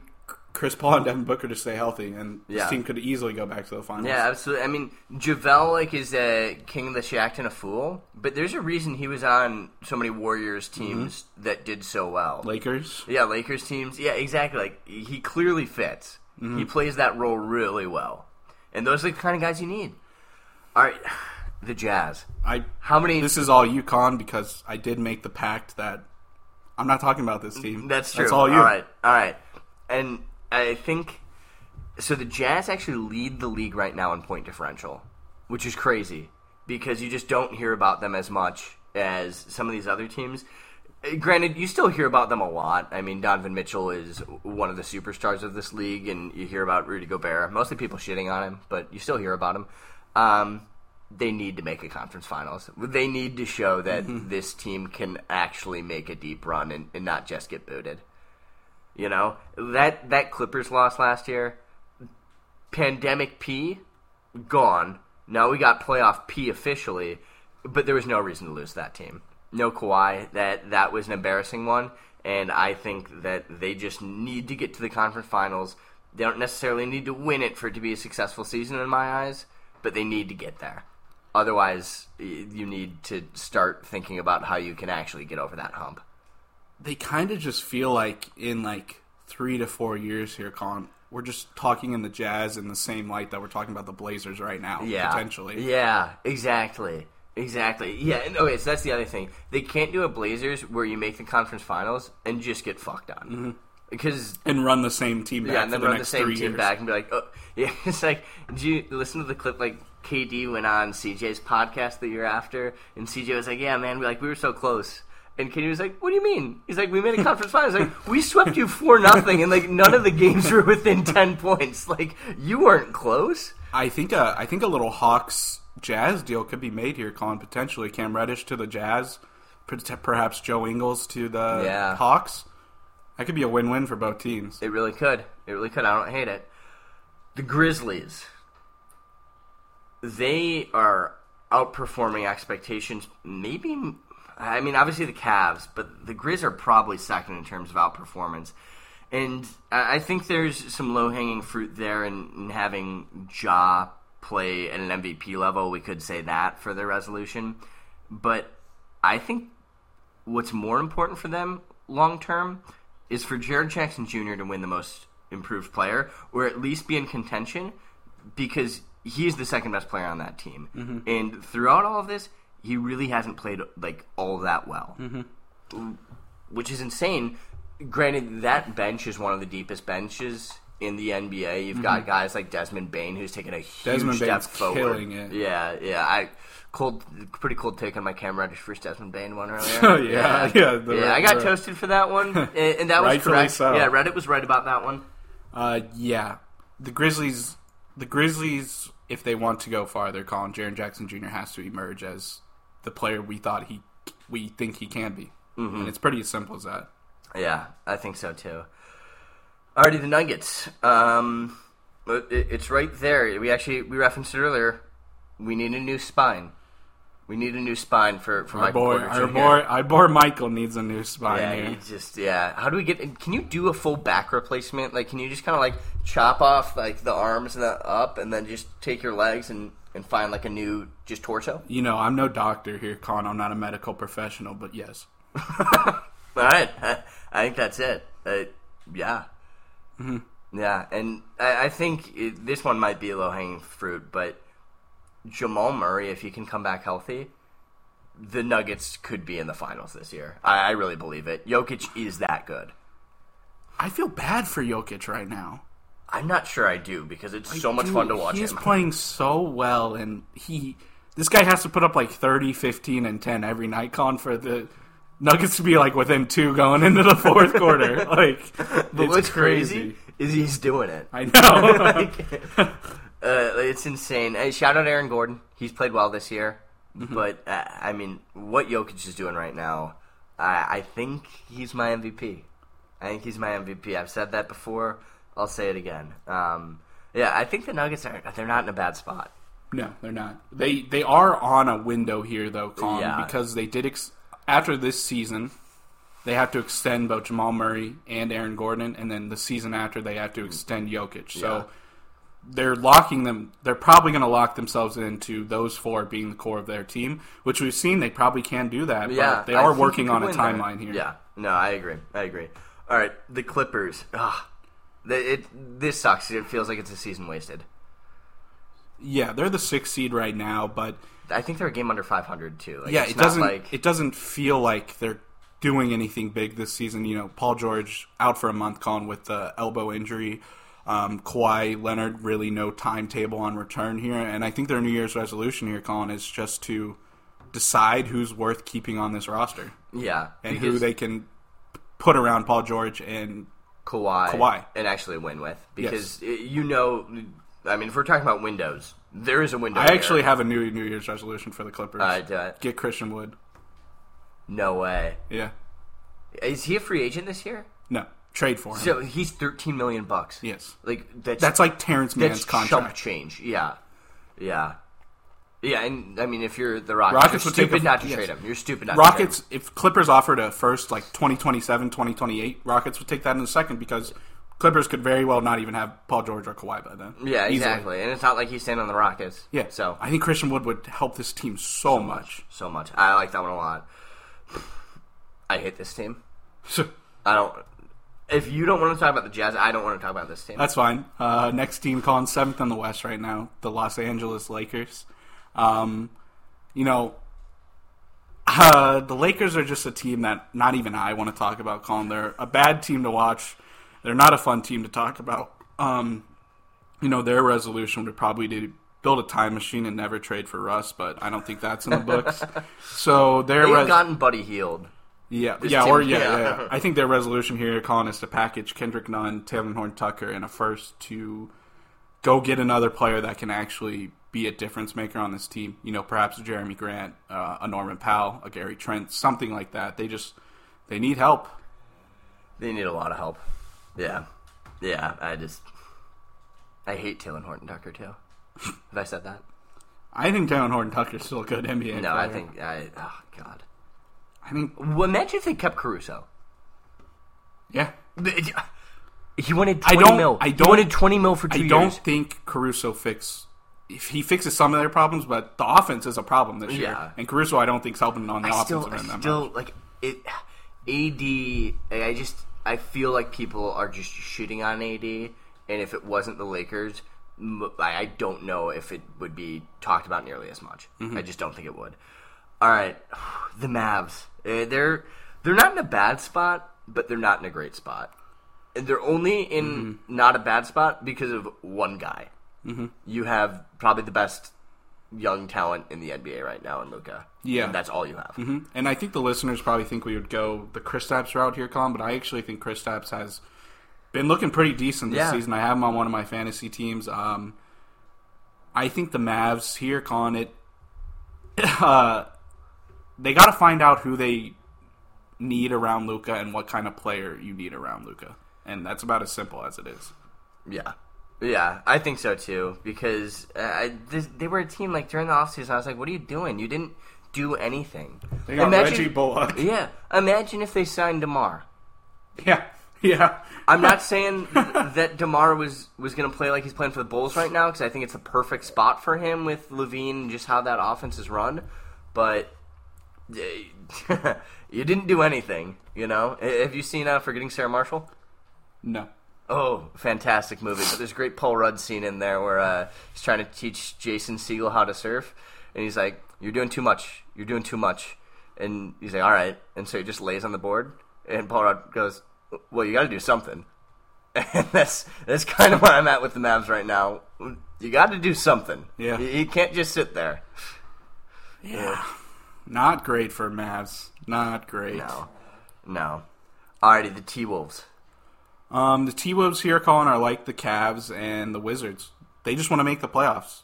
Chris Paul and Devin Booker to stay healthy, and Yeah. this team could easily go back to the finals. Yeah, absolutely. I mean, Javale like is a king of the Shaqtin' a Fool, but there's a reason he was on so many Warriors teams Mm-hmm. that did so well. Lakers. yeah, Lakers teams. Yeah, exactly. Like he clearly fits. Mm-hmm. He plays that role really well, and those are the kind of guys you need. All right, the Jazz. I How many? this is all UConn because I did make the pact that I'm not talking about this team. That's true. That's all you. All right, all right. And I think so. The Jazz actually lead the league right now in point differential, which is crazy because you just don't hear about them as much as some of these other teams. Granted, you still hear about them a lot. I mean, Donovan Mitchell is one of the superstars of this league, and you hear about Rudy Gobert. Mostly people shitting on him, but you still hear about him. Um, they need to make a conference finals. They need to show that this team can actually make a deep run and, and not just get booted. You know that that Clippers loss last year, pandemic P, gone. Now we got playoff P officially, but there was no reason to lose that team. No Kawhi. That that was an embarrassing one, and I think that they just need to get to the conference finals. They don't necessarily need to win it for it to be a successful season in my eyes, but they need to get there. Otherwise, you need to start thinking about how you can actually get over that hump. They kind of just feel like in like three to four years here, Colin, we're just talking in the Jazz in the same light that we're talking about the Blazers right now. Yeah. potentially. Yeah, exactly. Exactly. Yeah, and oh, okay, so that's the other thing. They can't do a Blazers where you make the conference finals and just get fucked on. Mm-hmm. Because and run the same team back yeah, and then the run the same team years. back and be like, oh, yeah. It's like, did you listen to the clip? Like KD went on CJ's podcast the year after, and CJ was like, "Yeah, man, we like we were so close." And KD was like, "What do you mean?" He's like, "We made a conference finals. Like we swept you four nothing, and like none of the games were within ten points. Like you weren't close." I think a I think a little Hawks Jazz deal could be made here, Colin. Potentially, Cam Reddish to the Jazz, perhaps Joe Ingles to the Yeah. Hawks. That could be a win-win for both teams. It really could. It really could. I don't hate it. The Grizzlies. They are outperforming expectations. Maybe, I mean, obviously the Cavs, but the Grizz are probably second in terms of outperformance. And I think there's some low hanging fruit there in, in having Ja play at an MVP level. We could say that for their resolution. But I think what's more important for them long term is for Jaren Jackson Jr. to win the most improved player, or at least be in contention, because he's the second best player on that team. Mm-hmm. And throughout all of this, he really hasn't played like all that well, which is insane. Granted, that bench is one of the deepest benches in the NBA. You've got guys like Desmond Bane, who's taken a huge Mm-hmm. Desmond step Bane's forward. killing it. Yeah, yeah. I cold, pretty cold take on my camera just first Desmond Bane one earlier. Oh, yeah, yeah, the- yeah. I got toasted for that one, and, and that was correct. so. Yeah, Reddit was right about that one. Uh, yeah, the Grizzlies. The Grizzlies, if they want to go farther, Colin Jaren Jackson Jr. has to emerge as the player we thought he, we think he can be, Mm-hmm. and it's pretty as simple as that. Yeah, I think so too. Alrighty, the Nuggets. Um, it, it's right there. We actually we referenced it earlier. We need a new spine. We need a new spine for for Our Michael boy, Porter our boy, our boy Michael needs a new spine Yeah, here. just yeah. How do we get? Can you do a full back replacement? Like, can you just kind of like chop off like the arms and the up, and then just take your legs and and find like a new just torso? You know, I'm no doctor here, Con. I'm not a medical professional, but yes. All right, I, I think that's it. Uh, yeah, yeah, and I, I think it, this one might be low hanging fruit, but Jamal Murray, if he can come back healthy, the Nuggets could be in the finals this year. I, I really believe it. Jokic is that good. I feel bad for Jokic right now. I'm not sure I do because it's so much fun to watch He's him. playing so well, and he this guy has to put up like 30, 15, and 10 every night, Con, for the Nuggets to be like within two going into the fourth quarter. Like, But what's crazy is he's doing it. I know. like, uh, it's insane. Hey, shout out Aaron Gordon. He's played well this year. Mm-hmm. But, uh, I mean, what Jokic is doing right now, I, I think he's my MVP. I think he's my MVP. I've said that before. I'll say it again. Um, yeah, I think the Nuggets are they're not in a bad spot. no, they're not. They they are on a window here though, Con, Yeah. because they did ex- after this season. They have to extend both Jamal Murray and Aaron Gordon, and then the season after they have to extend Jokic. So Yeah. they're locking them. They're probably going to lock themselves into those four being the core of their team, which we've seen they probably can do that. Yeah, but they are working on a win there. timeline here. Yeah, no, I agree. I agree. All right, the Clippers. Ugh, it, this sucks. It feels like it's a season wasted. yeah, they're the sixth seed right now, but I think they're a game under 500 too. Like, yeah, it's it not doesn't. like It doesn't feel like they're doing anything big this season. You know, Paul George out for a month, Colin, with the elbow injury. Um, Kawhi Leonard really no timetable on return here, and I think their New Year's resolution here, Colin, is just to decide who's worth keeping on this roster Yeah, and who they can put around Paul George and Kawhi, Kawhi. and actually win with because uh you know, I mean, if we're talking about windows, there is a window. I actually have a new New Year's resolution for the Clippers. I uh, it. Get Christian Wood. no way. Yeah. Is he a free agent this year? No. Trade for him. So he's thirteen million bucks. yes. like that's That's like Terance Mann's that's chump contract. change. Yeah, yeah, yeah. And I mean, if you're the Rockets, Rockets you're stupid not to yes. trade him. You're stupid not Rockets, to trade if Clippers offered a first like 2027, 2028, Rockets would take that in a second because Clippers could very well not even have Paul George or Kawhi by then. Yeah, Easily. exactly. And it's not like he's staying on the Rockets. Yeah. so I think Christian Wood would help this team so, much. so much. I like that one a lot. I hate this team. I don't. If you don't want to talk about the Jazz, I don't want to talk about this team. That's fine. Uh, next team calling seventh in the West right now, the Los Angeles Lakers. Um, you know, uh, the Lakers are just a team that not even I want to talk about. Colin, they're a bad team to watch. They're not a fun team to talk about. Um, you know, their resolution would probably be to build a time machine and never trade for Russ, but I don't think that's in the books. so their They've res- gotten Buddy Hield. yeah, This yeah, team- or yeah, yeah. yeah, I think their resolution here, Colin, is to package Kendrick Nunn, Talen Horton Tucker, and a first to go get another player that can actually be a difference maker on this team. You know, perhaps a Jeremy Grant, uh, a Norman Powell, a Gary Trent, something like that. They just they need help. They need a lot of help. Yeah, yeah. I just I hate Talen Horton Tucker too. Have I said that? I think Talen Horton Tucker is still a good NBA. No, I think I. Oh God. I think Well, imagine if they kept Caruso. yeah. He wanted I don't- mil. I don't- he wanted twenty mil for two I don't years. think Caruso fix. If he fixes some of their problems, but the offense is a problem this year, Yeah. and Caruso, I don't think is helping on the I offensive still, I end much. still like it. AD. I just I feel like people are just shooting on AD, and if it wasn't the Lakers, I don't know if it would be talked about nearly as much. Mm-hmm. I just don't think it would. All right, the Mavs. Uh, They're they're not in a bad spot, but they're not in a great spot. And They're only in Mm-hmm. not a bad spot because of one guy. Mm-hmm. You have probably the best young talent in the NBA right now in Luka. Yeah. and that's all you have. Mhm. And I think the listeners probably think we would go the Kristaps route here, Colin, but I actually think Kristaps has been looking pretty decent this Yeah. season. I have him on one of my fantasy teams. Um, I think the Mavs here, Colin, it uh, they got to find out who they need around Luka and what kind of player you need around Luka, and that's about as simple as it is. Yeah. Yeah, I think so too. Because uh, I, this, they were a team like during the offseason. I was like, "What are you doing? You didn't do anything." They got Reggie Bullock. Yeah, imagine if they signed DeMar. Yeah, yeah. I'm not saying that DeMar was was going to play like he's playing for the Bulls right now because I think it's the perfect spot for him with LaVine and just how that offense is run. But you didn't do anything. You know? Have you seen uh, Forgetting Sarah Marshall? no. Oh, fantastic movie! But there's a great Paul Rudd scene in there where uh, he's trying to teach Jason Segel how to surf, and he's like, "You're doing too much. You're doing too much." And he's like, "All right." And so he just lays on the board, and Paul Rudd goes, "Well, you got to do something." And that's that's kind of where I'm at with the Mavs right now. You got to do something. Yeah. you, you can't just sit there. Yeah. Not great for Mavs. Not great. No, no. Alrighty, the T Wolves. Um, the T Wolves here, Colin, are like the Cavs and the Wizards. They just want to make the playoffs.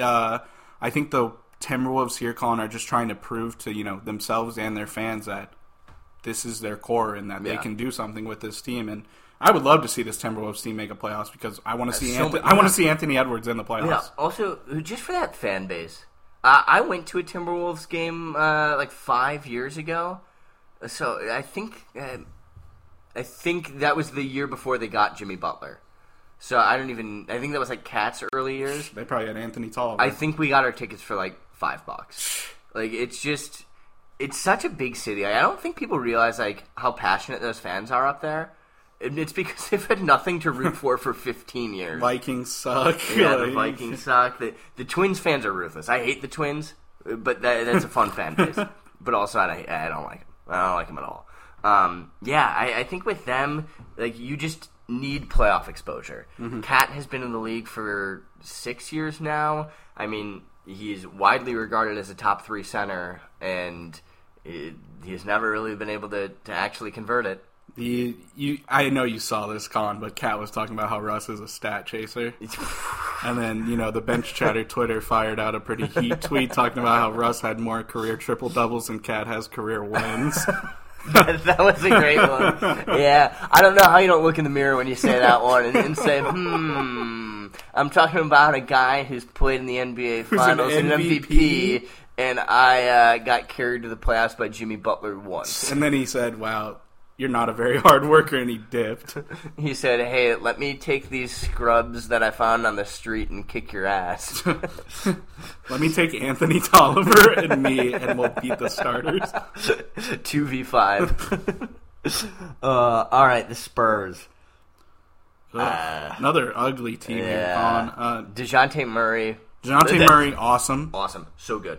Uh, I think the Timberwolves here, Colin, are just trying to prove to you know themselves and their fans that this is their core and that they can do something with this team. And I would love to see this Timberwolves team make a playoffs because I want to see so Anthony, I want to see Anthony Edwards in the playoffs. Yeah. Also, just for that fan base, uh, I went to a Timberwolves game uh, like five years ago. So I think uh, I think that was the year before they got Jimmy Butler. So I don't even. I think that was like KAT's early years. They probably had Anthony Tolliver. I think we got our tickets for like five bucks. Like it's just, it's such a big city. I don't think people realize like how passionate those fans are up there. It's because they've had nothing to root for for 15 years. Vikings suck. Yeah, the Vikings suck. The, the Twins fans are ruthless. I hate the Twins, but that, that's a fun fan base. But also, I, I don't like them. I don't like them at all. Um, yeah, I, I think with them, like you just need playoff exposure. KAT has been in the league for six years now. I mean, he's widely regarded as a top three center, and it, he's never really been able to, to actually convert it. The you, I know you saw this, Con, but KAT was talking about how Russ is a stat chaser, and then you know the bench chatter Twitter fired out a pretty heat tweet talking about how Russ had more career triple doubles than KAT has career wins. that was a great one. Yeah, I don't know how you don't look in the mirror when you say that one and, and say, "Hmm." I'm talking about a guy who's played in the NBA Finals and an MVP. MVP, and I uh, got carried to the playoffs by Jimmy Butler once. and then he said, "Wow, you're not a very hard worker," and he dipped. He said, "Hey, let me take these scrubs that I found on the street and kick your ass." Let me take Anthony Tolliver and me, and we'll beat the starters. Two v five. Uh, all right, the Spurs. Ugh, Another ugly team here, Yeah. Con. Uh, Dejounte Murray, Dejounte Murray, awesome. awesome, so good.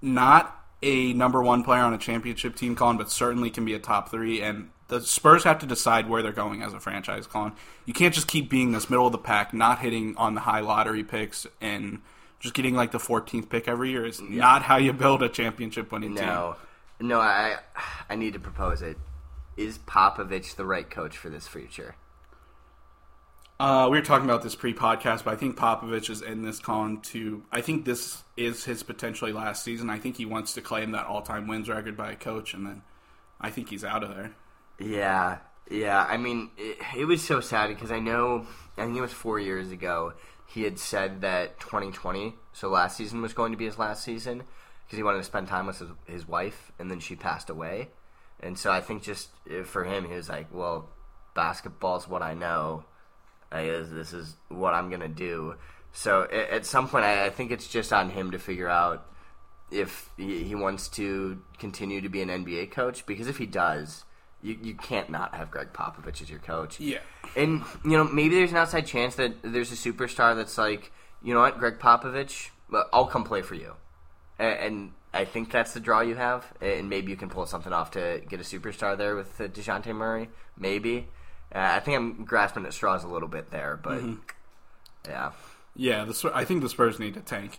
not a number one player on a championship team, Colin, but certainly can be a top three. And the Spurs have to decide where they're going as a franchise, Colin. You can't just keep being this middle of the pack, not hitting on the high lottery picks, and just getting like the 14th pick every year. Is not how you build a championship winning team. No, no, I I need to propose it. Is Popovich the right coach for this future? Uh, we were talking about this pre-podcast, but I think Popovich is in this con to. I think this is his potentially last season. I think he wants to claim that all-time wins record by a coach, and then I think he's out of there. Yeah, yeah. I mean, it, it was so sad because I know, I think it was four years ago, he had said that 2020, so last season, was going to be his last season because he wanted to spend time with his, his wife, and then she passed away. And so I think just uh, for him, he was like, well, basketball's what I know. I, this is what I'm going to do. So at some point, I, think it's just on him to figure out if he, wants to continue to be an NBA coach because if he does, you, you can't not have Gregg Popovich as your coach. Yeah. And you know maybe there's an outside chance that there's a superstar that's like, you know what, Gregg Popovich, I'll come play for you, and, and I think that's the draw you have, and maybe you can pull something off to get a superstar there with uh, Dejounte Murray. Maybe. Uh, I think I'm grasping at straws a little bit there, but yeah, Yeah, the, I think the Spurs need to tank.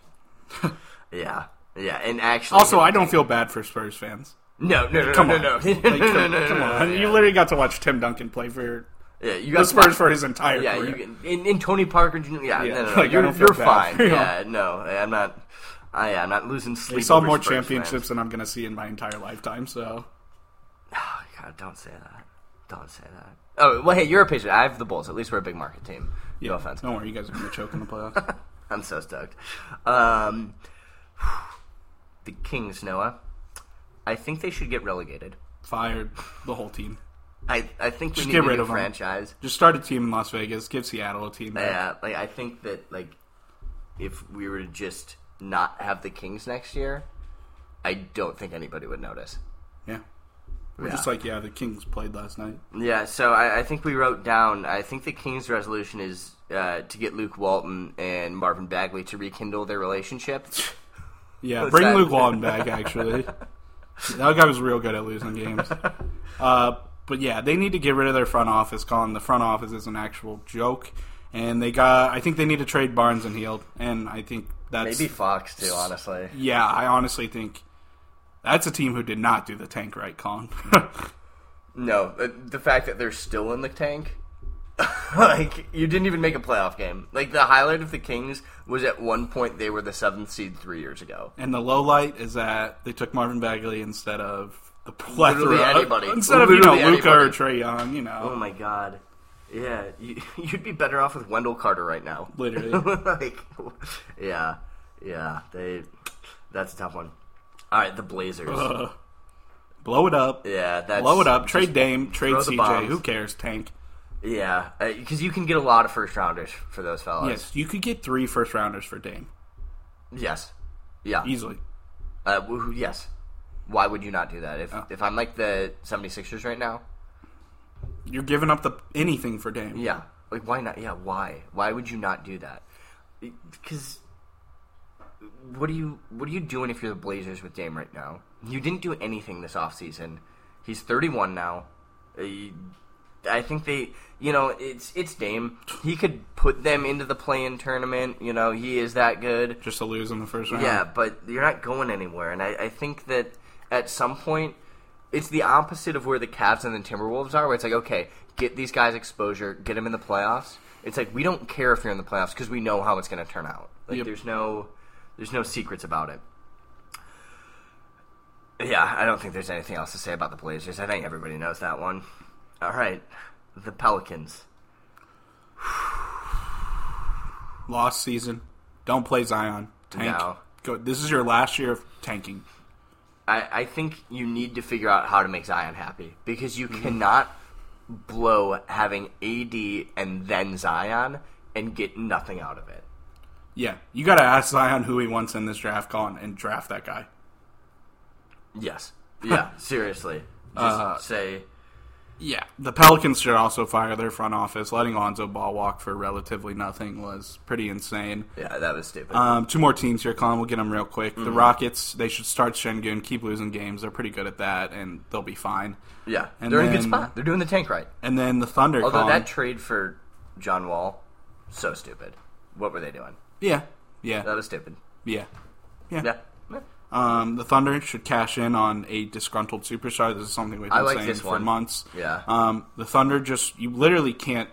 yeah, yeah. And actually, Also, I don't feel bad for Spurs fans. no, no, no, Come no, on, no, no, Like, no, come, no, no, come on. no, You literally got to watch Tim Duncan play for Yeah, you the got Spurs for his entire Yeah, career. you in, in Tony Parker Jr. Yeah, Yeah, no, no, no, like, you're, you're fine. Yeah, no, I'm not. I, I'm not losing sleep. They saw more Spurs championships fans. than I'm going to see in my entire lifetime. So Oh, God, don't say that. Don't say that. Oh well, hey, you're a patient. I have the Bulls. At least we're a big market team. yeah, No offense. don't worry, you guys are going to choke in the playoffs. I'm so stoked. Um, the Kings, Noah. I think they should get relegated. Fired the whole team. I, I think we Just need get a rid of franchise. Just start a team in Las Vegas. Give Seattle a team. back. Yeah, like I think that like if we were to just not have the Kings next year, I don't think anybody would notice. Yeah. We're Yeah. just like, yeah, the Kings played last night. Yeah, so I, I think we wrote down. I think the Kings' resolution is uh, to get Luke Walton and Marvin Bagley to rekindle their relationship. Yeah, What's bring that? Luke Walton back. Actually, that guy was real good at losing games. Uh, but yeah, they need to get rid of their front office. Colin, the front office is an actual joke, and they got. I think they need to trade Barnes and Hield, and I think that's Maybe Fox too, honestly. Yeah, I honestly think that's a team who did not do the tank right, Colin. No, uh, the fact that they're still in the tank. like you didn't even make a playoff game. Like the highlight of the Kings was at one point they were the seventh seed three years ago. and the low light is that they took Marvin Bagley instead of the plethora, Literally anybody. instead of you know Luka or. Trae Young. You know, Oh my god. Yeah, you, you'd be better off with Wendell Carter right now. literally. like, yeah, yeah, they. That's a tough one. All right, the Blazers. Ugh. Blow it up. yeah, that's Blow it up. Trade Dame. Trade CJ. bombs. Who cares? Tank. Yeah, because you can get a lot of first rounders for those fellas. Yes, you could get three first rounders for Dame Yes. Yeah. easily. Uh, yes. Why would you not do that? If Oh. if I'm like the 76ers right now, You're giving up the anything for Dame. yeah. Like why not? Yeah, why? Why would you not do that? Because what are you what are you doing if you're the Blazers with Dame right now? You didn't do anything this offseason. He's 31 now. Uh, I think they, you know, it's it's Dame. He could put them into the play-in tournament. You know, he is that good. Just to lose in the first round. Yeah, but you're not going anywhere. And I, I think that at some point, it's the opposite of where the Cavs and the Timberwolves are, where it's like, okay, get these guys exposure, get them in the playoffs. It's like we don't care if you're in the playoffs because we know how it's going to turn out. Like Yep. there's no, there's no secrets about it. Yeah, I don't think there's anything else to say about the Blazers. I think everybody knows that one. All right, the Pelicans. Lost season. Don't play Zion. Tank. No. Go. This is your last year of tanking. I, I think you need to figure out how to make Zion happy because you mm-hmm. cannot blow having AD and then Zion and get nothing out of it. Yeah, you got to ask Zion who he wants in this draft con and draft that guy. Yes. Yeah, seriously. Just say, Yeah, the Pelicans should also fire their front office. Letting Lonzo Ball walk for relatively nothing was pretty insane. yeah, that was stupid. Um, two more teams here, Colin. We'll get them real quick. Mm-hmm. The Rockets, they should start Sengun, keep losing games. They're pretty good at that, and they'll be fine. yeah, and they're in a good spot. They're doing the tank right. And then the Thunder, Although Colin. that trade for John Wall, so stupid. What were they doing? Yeah, yeah, That was stupid. yeah, yeah. Yeah. Um, the Thunder should cash in on a disgruntled superstar. This is something we've been like saying for one. months. Yeah. Um, the Thunder just you literally can't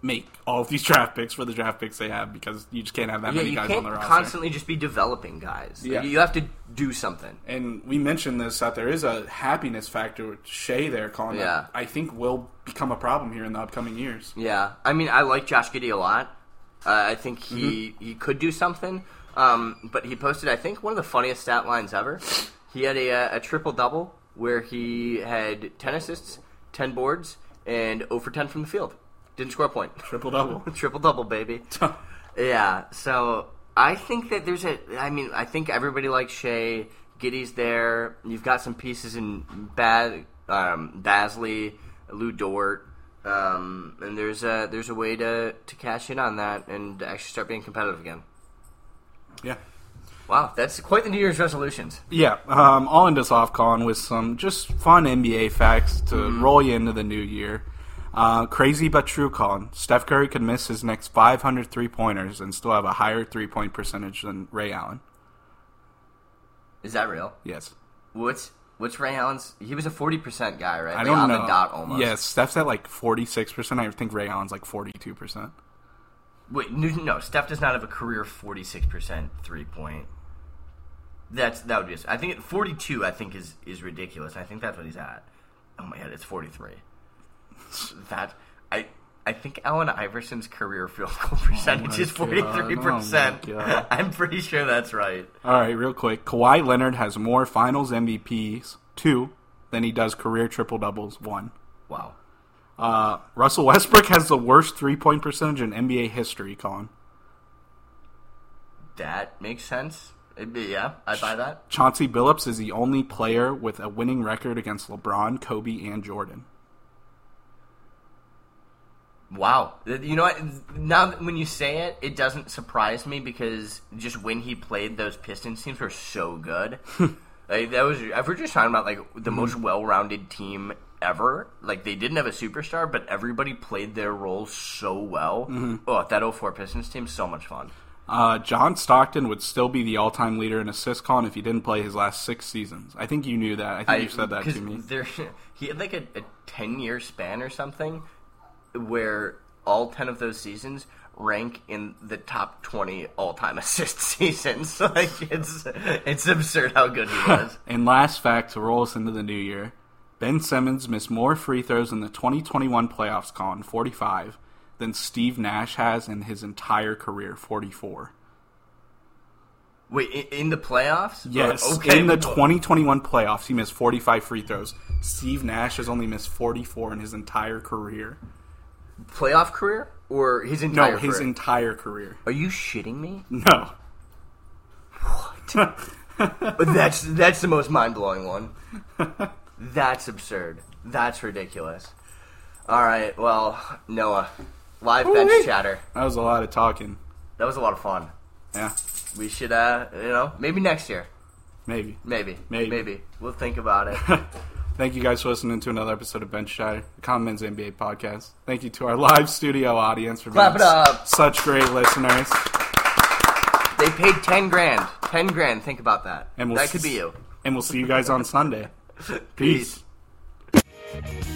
make all of these draft picks for the draft picks they have because you just can't have that Yeah, many guys on the roster. constantly just be developing guys. Yeah. You have to do something. and we mentioned this that there is a happiness factor with Shai there, Colin. that Yeah. I think will become a problem here in the upcoming years. Yeah, I mean, I like Josh Giddey a lot. Uh, I think he Mm-hmm. he could do something. Um, but he posted, I think, one of the funniest stat lines ever. He had a, uh, a triple double where he had ten assists, ten boards, and 0 for ten from the field. Didn't score a point. Triple double. triple double, baby. yeah. So I think that there's a. I mean, I think everybody likes Shai. Giddey's there. You've got some pieces in Bad, um, Bazley, Lu Dort, um, and there's a there's a way to to cash in on that and actually start being competitive again. yeah. Wow, that's quite the New Year's resolutions. Yeah, um, I'll end us off, Colin, with some just fun NBA facts to Mm-hmm. roll you into the new year. Uh, crazy but true, Colin. Steph Curry could miss his next 500 three pointers and still have a higher three point percentage than Ray Allen. Is that real? Yes. What's what's Ray Allen's? He was a forty percent guy, right? I Like, don't on know. the dot almost. Yes, Steph's at like 46%. I think Ray Allen's like 42%. Wait, no, no, Steph does not have a career forty-six percent three-point. That's that would be. I think forty-two. I think is is ridiculous. I think that's what he's at. Oh my god, it's forty-three. that I think Allen Iverson's career field goal percentage my is percent. Oh my God. I'm pretty sure that's right. All right, real quick. Kawhi Leonard has more finals MVPs, two, than he does career triple doubles, one. Wow. Uh, Russell Westbrook has the worst three point percentage in NBA history, Colin. That makes sense. Be- yeah, I buy that. Chauncey Billups is the only player with a winning record against LeBron, Kobe, and Jordan. Wow. You know what? Now that when you say it, it doesn't surprise me because just when he played, those Pistons teams were so good. like, that was if we're just talking about like the most well-rounded team ever. Like they didn't have a superstar, but everybody played their role so well. Oh, that 04 Pistons team, so much fun. Uh, John Stockton would still be the all time leader in assists, con if he didn't play his last six seasons. I think you knew that. I think you said that to me. There, he had like a, a ten-year span or something, where all ten of those seasons rank in the top twenty all-time assist seasons. like it's it's absurd how good he was. And last fact to roll us into the new year Ben Simmons missed more free throws in the 2021 playoffs, Colin, 45, than Steve Nash has in his entire career, 44. Wait, in, in the playoffs? Yes, Or- okay. in the 2021 playoffs, he missed 45 free throws. Steve Nash has only missed 44 in his entire career. Playoff career or his entire No, his career? entire career. Are you shitting me? No. But that's that's the most mind blowing one. That's absurd. That's ridiculous. All right, well, Noah, live bench Woo-wee. chatter. That was a lot of talking. That was a lot of fun. Yeah, We should, uh, you know, maybe next year. maybe. Maybe. Maybe. Maybe. We'll think about it. Thank you guys for listening to another episode of Bench Chatter, the Common Men's NBA podcast. Thank you to our live studio audience for Clap being it up. such great listeners. They paid ten grand. Ten grand. Think about that. And we'll that could s- be you. And we'll see you guys on Sunday. Peace. Peace.